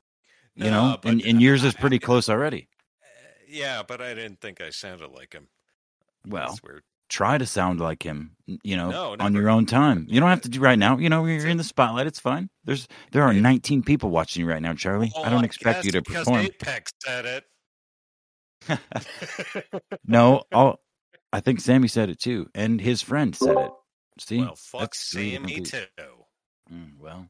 D: You
G: No,
D: know, and, and yours is pretty close already.
G: Uh, Yeah, but I didn't think I sounded like him.
D: Well, try to sound like him. You know,
G: No,
D: on your own time. You don't have to do right now. You know, you're in the spotlight. It's fine. There's there are 19 people watching you right now, Charlie. I don't expect you to perform.
G: Apex said it.
D: no, I think Sammy said it too, and his friend said it. See,
G: well, fuck
D: That's three different
G: Sammy too.
D: Mm, well,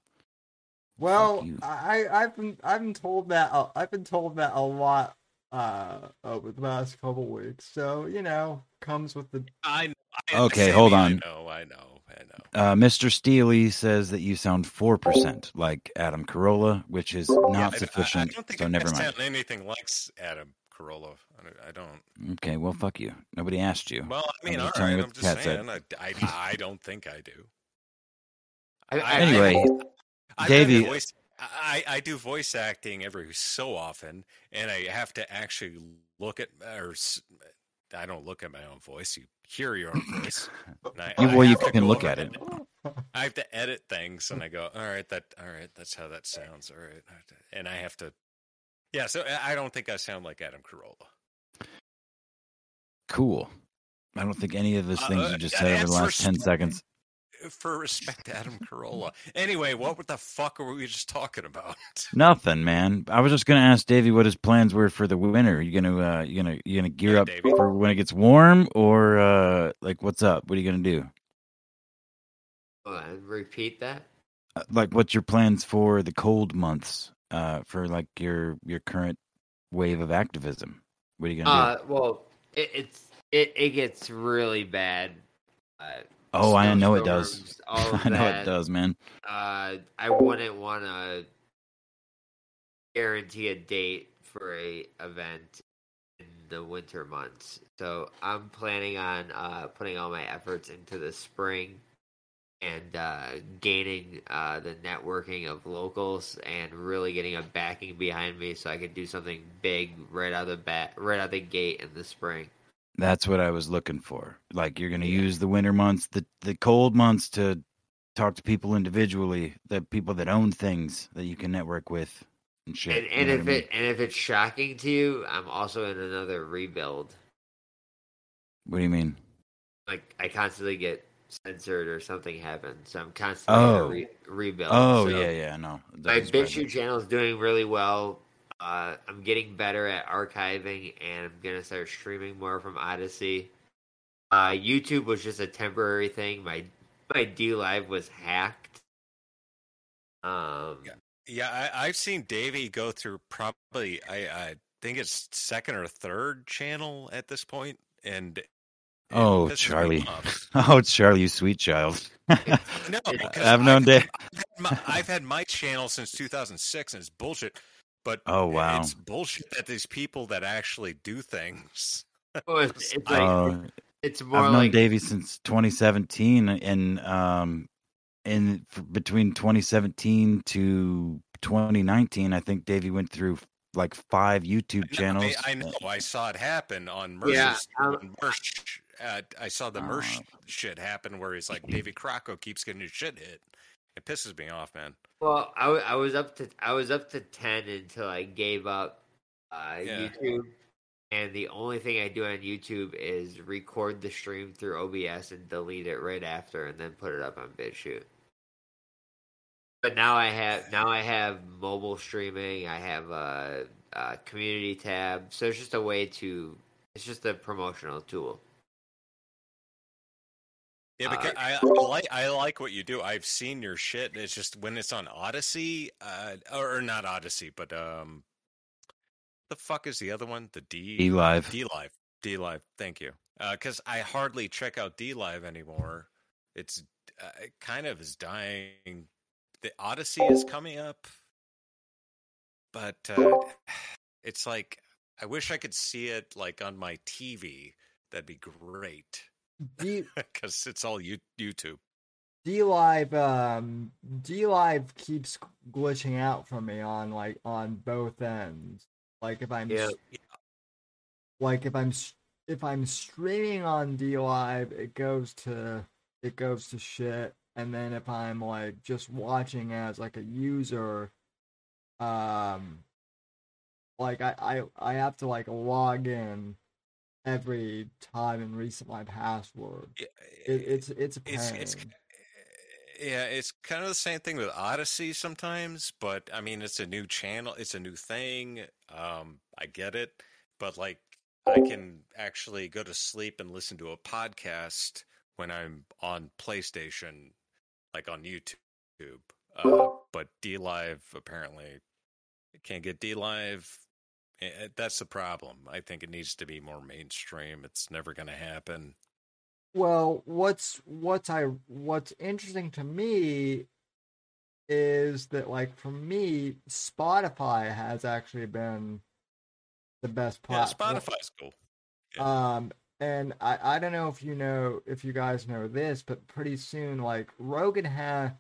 B: Well. I I've been I've been told that uh, I've been told that a lot uh over the last couple weeks. So you know, comes with the
G: I, I
D: Okay,
G: Sammy,
D: hold
G: I
D: on.
G: know, I know, I know.
D: uh, Mr. Steely says that you sound four percent like Adam Carolla, which is not
G: Yeah,
D: not
G: I- I, don't think
D: so
G: I
D: never mind.
G: sound anything like s- Adam Carolla. I don't- I don't.
D: Okay, well, fuck you. Nobody asked you.
G: Well, I mean,
D: I'm
G: all
D: just telling you
G: right.
D: what
G: I'm just saying. I, I, I don't think I do.
C: I, I,
D: Anyway,
G: I, I
D: Davey-
G: do voice, I, I do voice acting every so often, and I have to actually look at or s- I don't look at my own voice. You hear your own voice. I-
D: You- well, you can look
G: over
D: at it.
G: I have to edit things, and I go, all right, that, all right, that's how that sounds, all right, and I have to, yeah. So I I don't think I sound like Adam Carolla.
D: Cool. I don't think any of those
G: Uh,
D: things
G: uh,
D: you just
G: yeah,
D: said over the last 10
G: respect.
D: seconds.
G: For respect to Adam Carolla. Anyway, what the fuck were we just talking about?
D: Nothing, man. I was just gonna ask Davey what his plans were for the winter. You gonna uh you gonna you gonna gear
G: Yeah,
D: up
G: Davey.
D: for when it gets warm or uh like what's up? What are you gonna do?
C: Hold on, repeat that.
D: Uh, Like what's your plans for the cold months? Uh for like your your current wave of activism. What are you gonna
C: Uh, well, it, it's it it gets really bad. Uh.
D: Oh, I know it does.
C: snowstorms, All of
D: I know
C: that.
D: it does, man.
C: Uh, I wouldn't want to guarantee a date for a event in the winter months. So I'm planning on uh, putting all my efforts into the spring and uh, gaining uh, the networking of locals and really getting a backing behind me so I can do something big right out of the bat, right out the gate in the spring.
D: That's what I was looking for. Like you're going to use the winter months, the the cold months to talk to people individually, the people that own things that you can network with and shit.
C: And,
D: you
C: and
D: know
C: if
D: I mean?
C: it and if it's shocking to you, I'm also in another rebuild.
D: What do you mean?
C: Like I constantly get censored or something happened. so I'm constantly in
D: Oh.
C: a re- rebuild.
D: Oh
C: So
D: yeah, yeah, no.
C: My
D: That's right.
C: BitChute channel is doing really well. Uh, I'm getting better at archiving, and I'm gonna start streaming more from Odysee. Uh, YouTube was just a temporary thing. My my D Live was hacked. Um,
G: Yeah. Yeah, I, I've seen Davey go through probably I, I think it's second or third channel at this point, and it
D: Oh, Charlie.
G: off.
D: Oh, Charlie, you sweet child.
G: No, because
D: I've known
G: I've,
D: Dave.
G: I've had my, I've had my channel since 2006, and it's bullshit. But
D: Oh, wow.
G: it's bullshit that these people that actually do things.
C: well, it's, it's like
D: Uh,
C: it's more
D: I've known
C: like
D: Davey since 2017, and um, in between 2017 to 2019, I think Davey went through like five YouTube channels.
G: I, I know. I saw it happen on Mercer's.
C: Yeah, um,
G: on Mersh, uh, I saw the Mersh
D: Uh,
G: shit happen where he's like, Davey Crocko keeps getting his shit hit. It pisses me off, man.
C: Well, I, I was up to I was up to ten until I gave up uh,
G: Yeah.
C: YouTube, and the only thing I do on YouTube is record the stream through OBS and delete it right after, and then put it up on BitChute. But now I have now I have mobile streaming. I have a, a community tab, so it's just a way to. It's just a promotional tool.
G: Yeah,
C: Uh,
G: I, I like I like what you do. I've seen your shit. It's just when it's on Odysee, uh, or not Odysee, but um, the fuck is the other one? The D
D: D Live
G: D Live. D Live. Thank you. Because I hardly check out D Live anymore. It's uh, it kind of is dying. The Odysee is coming up, but uh, it's like I wish I could see it like on my TV. That'd be great because it's all you, YouTube.
B: D Live um D Live keeps glitching out for me on like on both ends. Like if I'm
C: Yeah.
B: like if I'm if I'm streaming on D Live, it goes to it goes to shit. And then if I'm like just watching as like a user, um, like I I I have to like log in every time and reset my password. It, it's it's a pain.
G: it's it's yeah, it's kind of the same thing with Odysee sometimes, but I mean, it's a new channel, it's a new thing. Um, I get it, but like, I can actually go to sleep and listen to a podcast when I'm on PlayStation, like on YouTube. Uh, but D Live apparently can't get D Live. Eh, That's the problem. I think it needs to be more mainstream. It's never going to happen.
B: Well, what's what's I what's interesting to me is that like for me, Spotify has actually been the best
G: Yeah,
B: platform.
G: Spotify's cool.
B: Um, and I I don't know if you know if you guys know this, but pretty soon like Rogan has.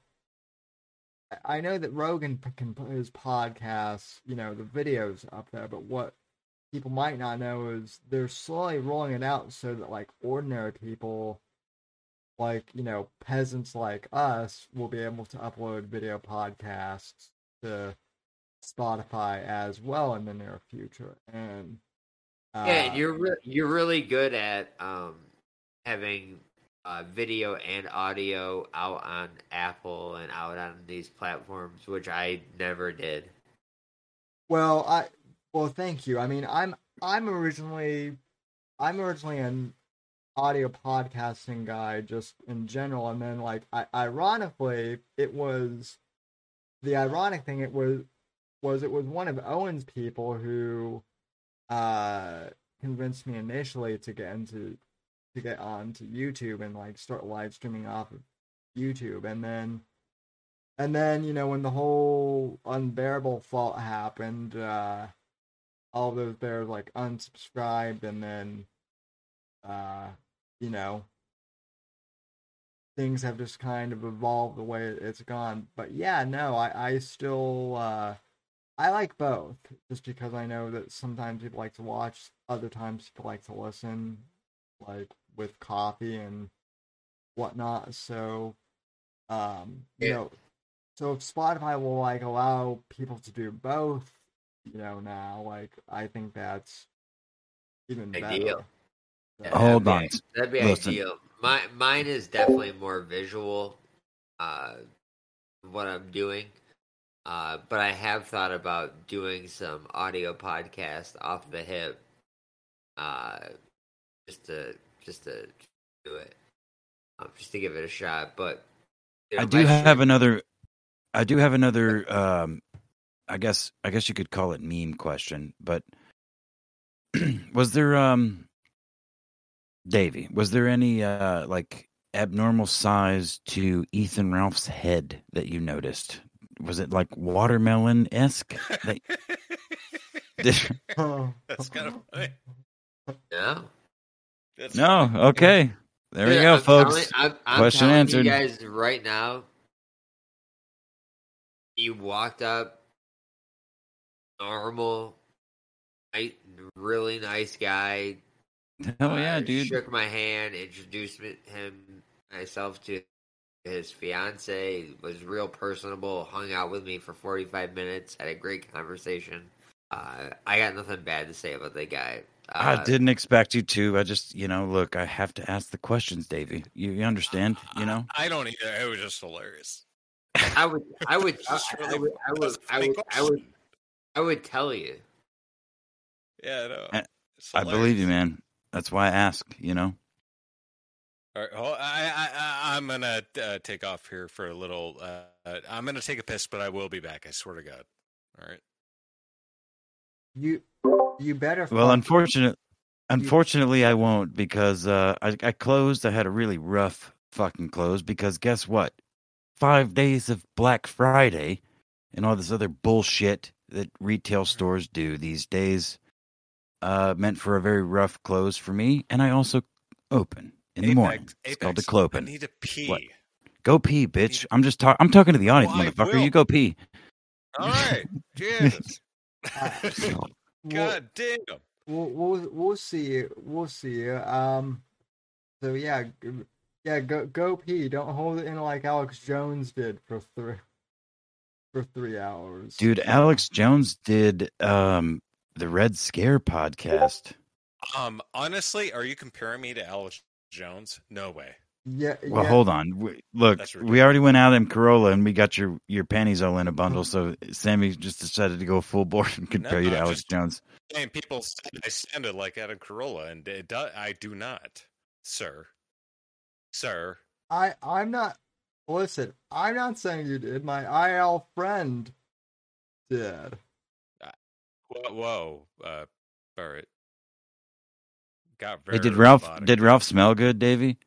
B: I know that Rogan can put his podcasts, you know, the videos up there, but what people might not know is they're slowly rolling it out so that like ordinary people like you know peasants like us will be able to upload video podcasts to spotify as well in the near future. And uh,
C: Yeah, you're re- you're really good at um, having uh, video and audio out on Apple and out on these platforms, which I never did.
B: Well, I well, thank you. I mean, I'm I'm originally I'm originally an audio podcasting guy just in general, and then like I, ironically, it was the ironic thing. It was was it was one of Owen's people who uh convinced me initially to get into to get onto YouTube and like start live streaming off of YouTube, and then and then, you know, when the whole unbearable fault happened, uh, all those bears like unsubscribed, and then, uh, you know, things have just kind of evolved the way it's gone. But yeah, no, I, I still, uh, I like both, just because I know that sometimes people like to watch, other times people like to listen. like with coffee and whatnot. So, um, you
C: Yeah.
B: know, so if Spotify will like allow people to do both, you know, now like I think that's even better.
C: Ideal.
B: So-
D: Hold
C: that'd be-
D: on.
C: That'd be
D: Listen.
C: ideal. My mine is definitely more visual. Uh, what I'm doing. Uh, but I have thought about doing some audio podcast off the hip. Uh, just to just to do it, um, just to give it a shot. But you know,
D: I do have
C: stream-
D: another. I do have another. Um, I guess. I guess you could call it meme question. But was there, um, Davey? Was there any uh like abnormal size to Ethan Ralph's head that you noticed? Was it like watermelon esque? That,
G: That's kind of funny.
C: no.
G: That's
D: no. Okay. There we go,
C: I'm
D: folks.
C: telling- I'm, I'm
D: Question answered.
C: You guys, right now, you walked up, normal, really nice guy.
D: Hell yeah,
C: uh,
D: dude.
C: Shook my hand, introduced me, him myself to his fiance. Was real personable. Hung out with me for forty five minutes. Had a great conversation. Uh, I got nothing bad to say about the guy. Uh,
D: I didn't expect you to. I just, you know, look, I have to ask the questions, Davey. You, you understand? You know?
G: I, I don't either. It was just hilarious.
C: I would, I would, I,
G: Just
C: I would, I would,
G: that's a
C: I
G: funny
C: would, I would. I would tell you.
G: Yeah, no.
D: I- believe you, man. That's why I ask, you know?
G: All right, hold, I, I, I, I'm gonna uh, take off here for a little. Uh, I'm gonna take a piss, but I will be back. I swear to God. All right.
B: You you better.
D: Well,
B: fuck-
D: unfortunate, unfortunately, I won't because uh, I, I closed. I had a really rough fucking close because guess what? Five days of Black Friday and all this other bullshit that retail stores do these days uh, meant for a very rough close for me. And I also open in the morning. It's called the
G: Apex, I need to pee.
D: What? Go pee, bitch. I'm just talking. I'm talking to the audience,
G: I
D: motherfucker. You go pee.
G: All right. Jesus.
B: We'll,
G: God damn.
B: we'll we'll we'll see. We'll see. Um. So yeah, yeah. Go go pee. Don't hold it in like Alex Jones did for three for three hours.
D: Dude, Alex Jones did um, the Red Scare podcast.
G: Um, honestly, are you comparing me to Alex Jones? No way.
B: Yeah.
D: Well,
B: yeah.
D: hold on. We, look, we already went out in Carolla and we got your your panties all in a bundle. So Sammy just decided to go full board and compare you to
G: No,
D: Alex
G: just-
D: Jones.
G: And people said I sounded like Adam Carolla, and it do, I do not, sir. Sir.
B: I I'm not. Listen, I'm not saying you did. My IL friend did.
G: Whoa, whoa. Uh, all right. Got very
D: Hey, did Ralph
G: robotic.
D: did Ralph smell good, Davey?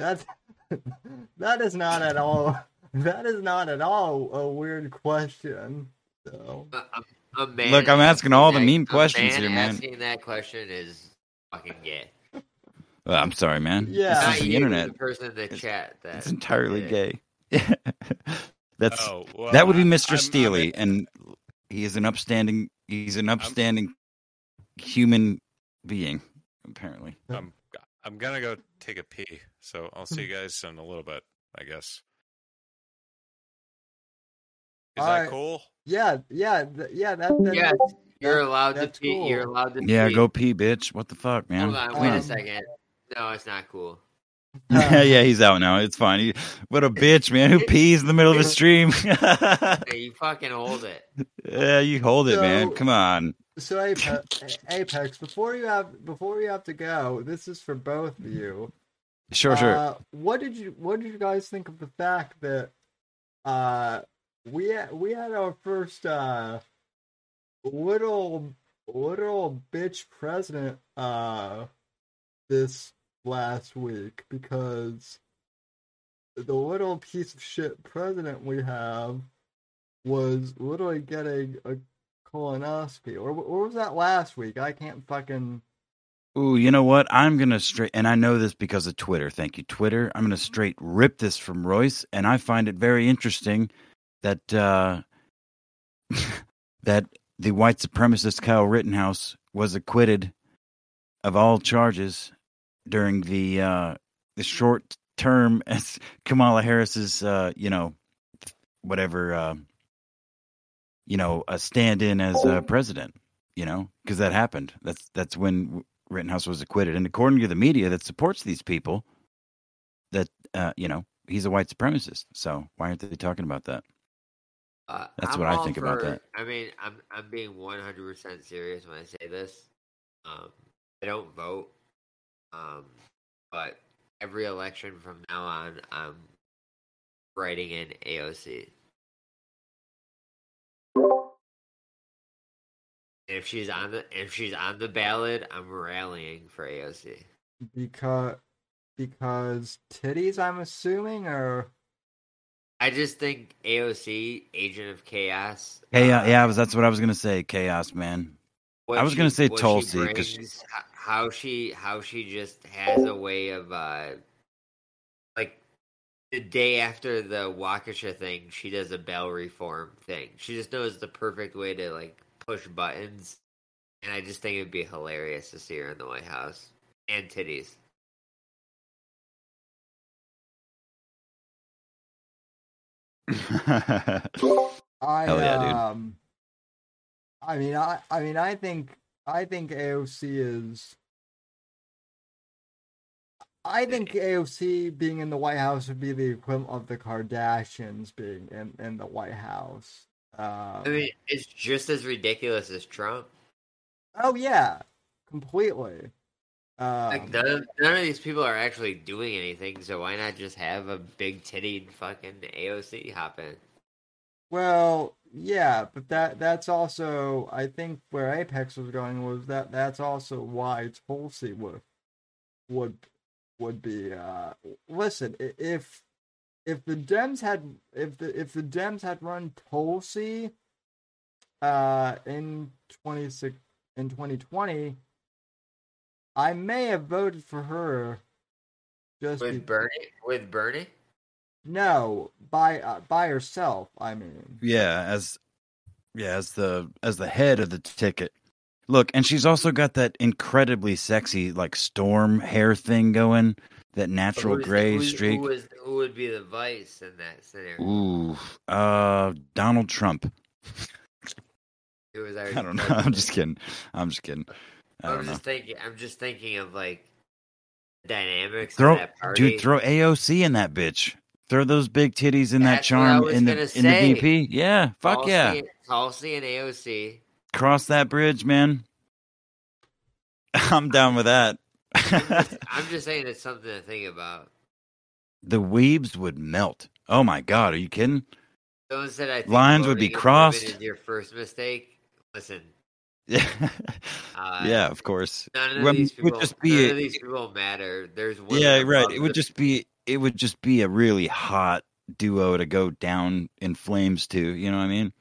B: That's that is not at all. That is not at all a weird question. So
C: A, a, a man
D: Look, I'm asking all the
C: that-
D: meme
C: a
D: questions
C: man
D: here, man.
C: Asking that question is fucking gay.
D: Well, I'm sorry, man.
B: Yeah.
D: This is the
C: you,
D: internet.
C: The person in the
D: It's-
C: chat. That
D: It's entirely
C: did
D: gay. That's
G: Oh, well,
D: that would be Mr.
G: I'm- I'm
D: Steely, and he is an upstanding. He's an upstanding human being, apparently.
G: I'm I'm gonna go take a pee, so I'll see you guys in a little bit, I guess. Is that
B: Alright.
G: cool?
B: yeah, yeah, th- yeah. That, that
C: Yeah, you're
B: that-
C: allowed to pee.
B: cool.
C: You're allowed to
D: Yeah,
C: pee.
D: go pee, bitch. What the fuck, man?
C: Hold on, wait
B: Um,
C: a second. No, it's not cool.
D: yeah, yeah, he's out now. It's fine. He, what a bitch, man. Who pees in the middle of a stream?
C: Hey, you fucking hold it.
D: yeah, you hold it, man. Come on.
B: So Apex, Apex, before you have before you have to go, this is for both of you.
D: Sure, sure.
B: Uh, what did you What did you guys think of the fact that uh we had, we had our first uh little little bitch president uh this last week because the little piece of shit president we have was literally getting a colonoscopy or, or was that last week? I can't fucking
D: Ooh, you know what? I'm gonna straight, and I know this because of Twitter. Thank you, Twitter. I'm gonna straight rip this from Royce, and I find it very interesting that uh, that the white supremacist Kyle Rittenhouse was acquitted of all charges during the uh, the short term as Kamala Harris's, uh, you know, whatever, uh, you know, a stand-in as uh, president. You know, because that happened. That's that's when Rittenhouse was acquitted, and according to the media that supports these people, that uh, you know he's a white supremacist. So why aren't they talking about that?
C: Uh,
D: That's
C: I'm
D: what I think about that.
C: I mean, I'm I'm being 100 percent serious when I say this. Um, I don't vote, um, but every election from now on, I'm writing in AOC. If she's on the if she's on the ballot, I'm rallying for AOC.
B: because because titties. I'm assuming, or
C: I just think AOC, Agent of Chaos.
D: Hey,
C: uh,
D: yeah, was, that's what I was gonna say. Chaos, man. I was gonna say
C: what she
D: Tulsi, 'cause she-
C: brings, h- how she how she just has a way of uh like the day after the Waukesha thing, she does a bell reform thing. She just knows the perfect way to like push buttons, and I just think it'd be hilarious to see her in the White House and titties.
B: I
D: Hell yeah, dude.
B: um I mean I I mean I think I think AOC is I think AOC being in the White House would be the equivalent of the Kardashians being in, in the White House. Um,
C: I mean, it's just as ridiculous as Trump.
B: oh yeah, completely. Um,
C: Like none of, none of these people are actually doing anything, so why not just have a big tittied fucking AOC hop in?
B: Well, yeah, but that that's also I think where Apex was going was that that's also why Tulsi would would would be uh listen if if the Dems had if the if the Dems had run Tulsi uh in 26 in 2020 I may have voted for her just be-
C: With Bernie, with Bernie,
B: no by uh, by herself I mean.
D: Yeah, as yeah, as the as the head of the ticket. Look, and she's also got that incredibly sexy like storm hair thing going, that natural gray
C: who's-
D: streak.
C: Who, is, who would be the vice in that scenario?
D: Ooh, uh, Donald Trump.
C: Who was
D: I don't know. I'm just kidding. I'm just kidding. I
C: I'm
D: don't know.
C: just thinking. I'm just thinking of like dynamics
D: Throw,
C: of that party.
D: dude, throw AOC in that bitch. Throw those big titties in that
C: That's what I
D: charm in the
C: gonna
D: in the VP. Yeah, fuck
C: Tulsi,
D: yeah.
C: Tulsi and AOC.
D: Cross that bridge, man. I'm down with that.
C: I'm just, I'm just saying it's something to think about.
D: the weebs would melt. Oh my god, are you kidding?
C: Someone said I
D: Lines would be
C: voting as women
D: crossed.
C: Your first mistake? Listen,
D: Yeah,
C: uh,
D: yeah, of course.
C: None of
D: Well,
C: these
D: it would just be
C: none
D: a-
C: of these people matter. There's women
D: Yeah, right. It would
C: the-
D: just be it would just be a really hot duo to go down in flames to. You know what I mean?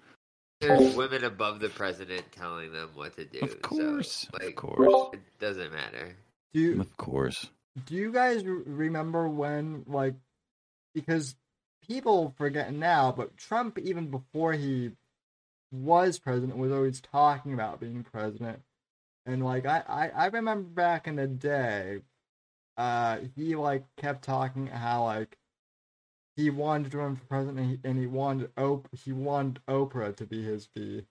C: There's women above the president telling them what to do.
D: Of course,
C: so, like,
D: of course,
C: it doesn't matter.
B: Do you
D: of course.
B: Do you guys remember when, like, because people forget now, but Trump, even before he was president, was always talking about being president. And, like, I, I, I remember back in the day, uh, he, like, kept talking how, like, he wanted to run for president and he, and he wanted Op- he wanted Oprah to be his V-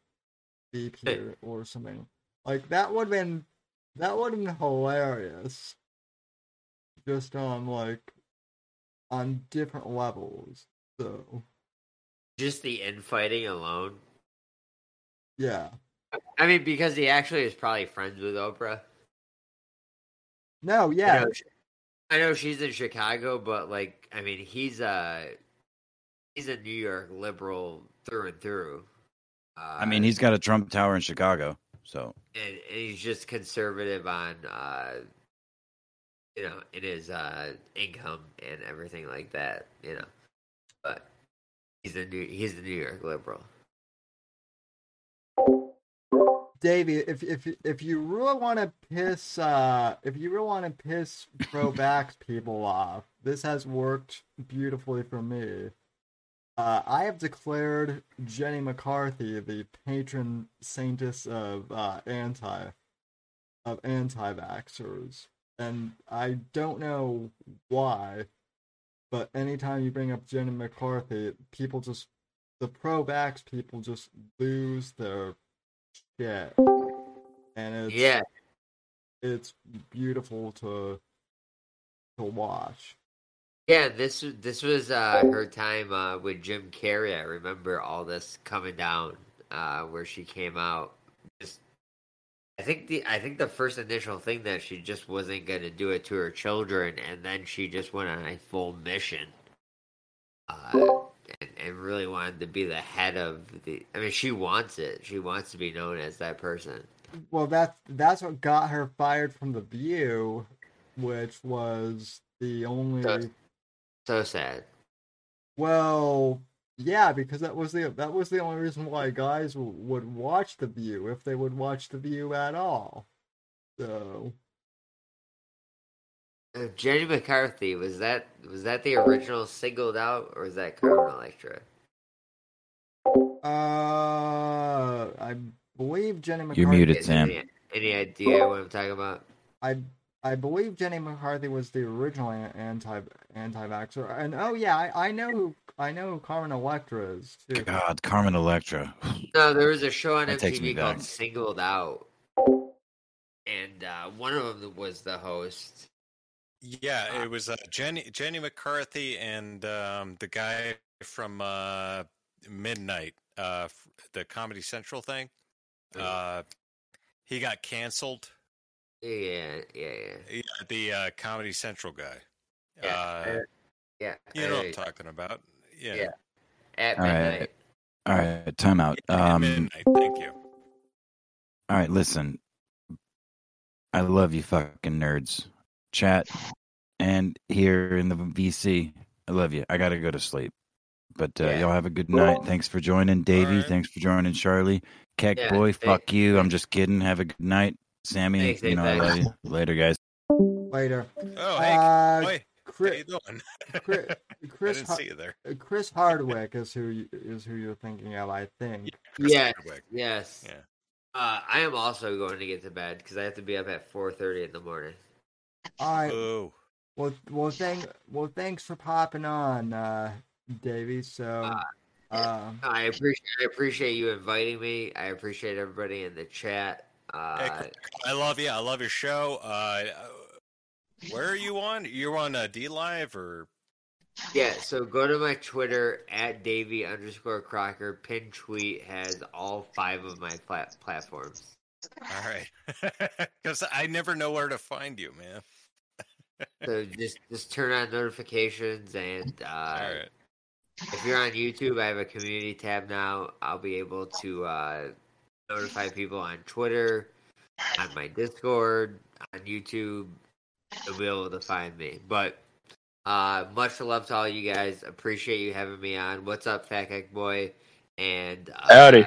B: VP or, or something. Like, that would have been, that would have been hilarious just on like on different levels. So
C: Just the infighting alone.
B: yeah.
C: I mean, because he actually is probably friends with Oprah.
B: No,
C: I
B: yeah.
C: know, she- I know she's in Chicago, but like, I mean, he's a he's a New York liberal through and through. Uh,
D: I mean, he's got a Trump Tower in Chicago, so
C: and, and he's just conservative on, uh, you know, in his uh, income and everything like that. You know, but he's a new he's the New York liberal.
B: Davey, if if if you really want to piss uh if you really want to piss pro vax people off, this has worked beautifully for me. Uh, I have declared Jenny McCarthy the patron saintess of uh, anti. of anti-vaxxers, and I don't know why, but anytime you bring up Jenny McCarthy, people just the pro-vax people just lose their shit, and it's
C: Yeah,
B: it's beautiful to to watch.
C: Yeah. This was this was uh, her time uh, with Jim Carrey. I remember all this coming down uh, where she came out. Just, I think the I think the first initial thing that she just wasn't going to do it to her children, and then she just went on a full mission. Uh, and, and really wanted to be the head of the. I mean, she wants it. She wants to be known as that person.
B: Well, that's that's what got her fired from the View, which was the only.
C: So- So sad.
B: Well, yeah, because that was the that was the only reason why guys w- would watch the View if they would watch the View at all. So
C: Uh, Jenny McCarthy was that was that the original singled out or was that Carmen Electra?
B: Uh, I believe Jenny McCarthy.
D: You're muted, Sam.
C: Any, any idea what I'm talking about?
B: I I believe Jenny McCarthy was the original anti anti-vaxxer, and oh yeah, I, I know who I know who Carmen Electra is too.
D: God, Carmen Electra.
C: No, there was a show on
D: That takes
C: MTV called
D: back.
C: Singled Out, and uh, one of them was the host.
G: Yeah, it was uh, Jenny Jenny McCarthy and um, the guy from uh, Midnight, uh, the Comedy Central thing. Uh, he got canceled.
C: Yeah, yeah, yeah.
G: Yeah, the uh, Comedy Central guy.
C: Yeah,
G: Uh,
C: uh, yeah.
G: you know what I'm
C: uh,
G: talking about? Yeah.
C: Yeah. At
D: All right.
C: midnight.
D: All right, time out.
G: Yeah,
D: Um,
G: Midnight. Thank you.
D: all right, listen. I love you, fucking nerds. Chat and here in the VC, I love you. I gotta go to sleep. But uh,
C: Yeah.
D: y'all have a good night. Thanks for joining, Davey.
G: right.
D: Thanks for joining, Charlie. Keck
C: Yeah,
D: boy,
C: thank-
D: fuck you. I'm just kidding. Have a good night, Sammy.
C: Thanks,
D: you know I love you. Later, guys.
B: Later.
G: Oh, hey,
B: Uh,
G: boy, how you
B: Chris,
G: doing?
B: Chris,
G: I
B: Chris,
G: didn't
B: Har-
G: see you there.
B: Chris Hardwick is who you, is who you're thinking of, I think.
G: Chris
C: Yes,
G: Hardwick.
C: yes.
G: Yeah.
C: Uh, I am also going to get to bed because I have to be up at 4:30 in the morning.
B: All right.
G: Boo.
B: Well, well, thank, well, thanks for popping on, uh, Davey. So, uh,
C: I appreciate I appreciate you inviting me. I appreciate everybody in the chat.
G: Hey,
C: Uh,
G: I love you. I love your show. Uh, where are you on? You're on uh, D Live or?
C: yeah, so go to my Twitter at Davey underscore Crocko. Pin tweet has all five of my plat- platforms.
G: All right, because I never know where to find you, man.
C: So just just turn on notifications and uh,
G: All right.
C: if you're on YouTube, I have a community tab now. I'll be able to uh, notify people on Twitter, on my Discord, on YouTube. You'll be able to find me. But uh, much love to all you guys. Appreciate you having me on. What's up, Fat Cake Boy? And uh,
F: Howdy.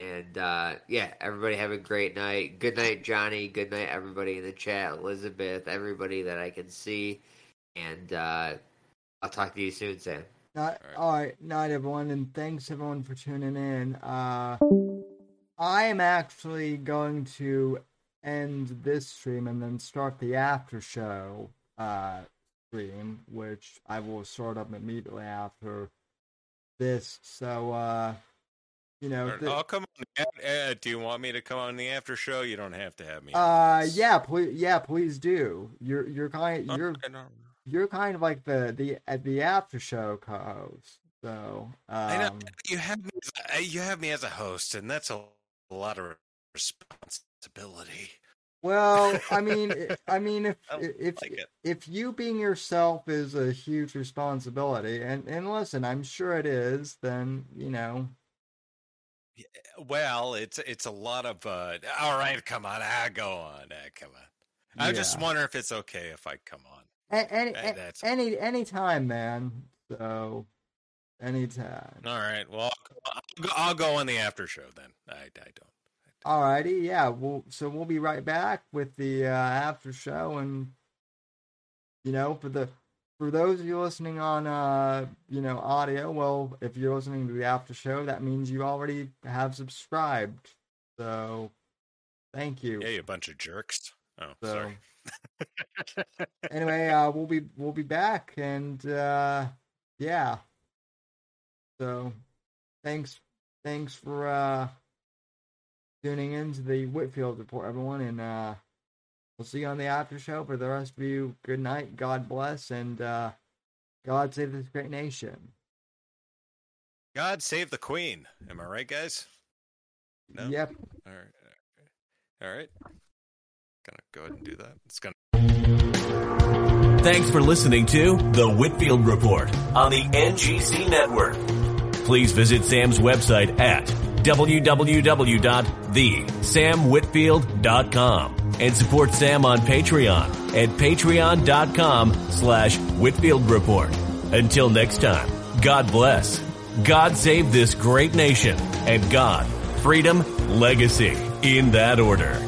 C: And uh, yeah, everybody have a great night. Good night, Johnny. Good night, everybody in the chat. Elizabeth, everybody that I can see. And uh, I'll talk to you soon, Sam.
B: Not,
G: Alright.
B: all right, night everyone, and thanks everyone for tuning in. Uh, I am actually going to end this stream and then start the after show uh, stream, which I will start up immediately after this. So, uh, you know, th-
G: I'll come on. the Uh, do you want me to come on the after show? You don't have to have me.
B: uh, yeah, please, yeah, please do. You're you're kind
G: Okay,
B: you're you're kind of like the the at the after show co-host. So, um,
G: I know you have me. As a, you have me as a host, and that's a, a lot of responsibility.
B: Well, I mean, I- I mean, if
G: I
B: if
G: like
B: if you being yourself is a huge responsibility, and and listen, I'm sure it is. Then you know,
G: Well, it's it's a lot of. Uh, all right, come on, ah, go on, ah, come on. I just wonder if it's okay if I come on.
B: A- any
G: That-
B: a- any any time, man. So, anytime.
G: All right, well, I'll go, I'll go on the after show then. I, I don't.
B: Alrighty, yeah. We'll so we'll be right back with the uh, after show, and you know, for the for those of you listening on uh you know audio, well, if you're listening to the after show, that means you already have subscribed. So Thank you.
G: Yeah, you bunch of jerks. Oh,
B: So
G: sorry.
B: anyway, uh, we'll be we'll be back, and uh, yeah. So, thanks thanks for uh, tuning in to the Whitfield report, everyone, and uh, we'll see you on the after show. For the rest of you, good night, God bless, and uh, God save this great nation.
G: God save the queen. Am I right, guys? No?
B: Yep.
G: All right. All right. Gonna go ahead and do that. It's gonna.
A: Thanks for listening to The Whitfield Report on the NGC Network. Please visit Sam's website at www.thesamwhitfield.com and support Sam on Patreon at patreon.com slash Whitfield Report. Until next time, God bless, God save this great nation, and God, freedom, legacy, in that order.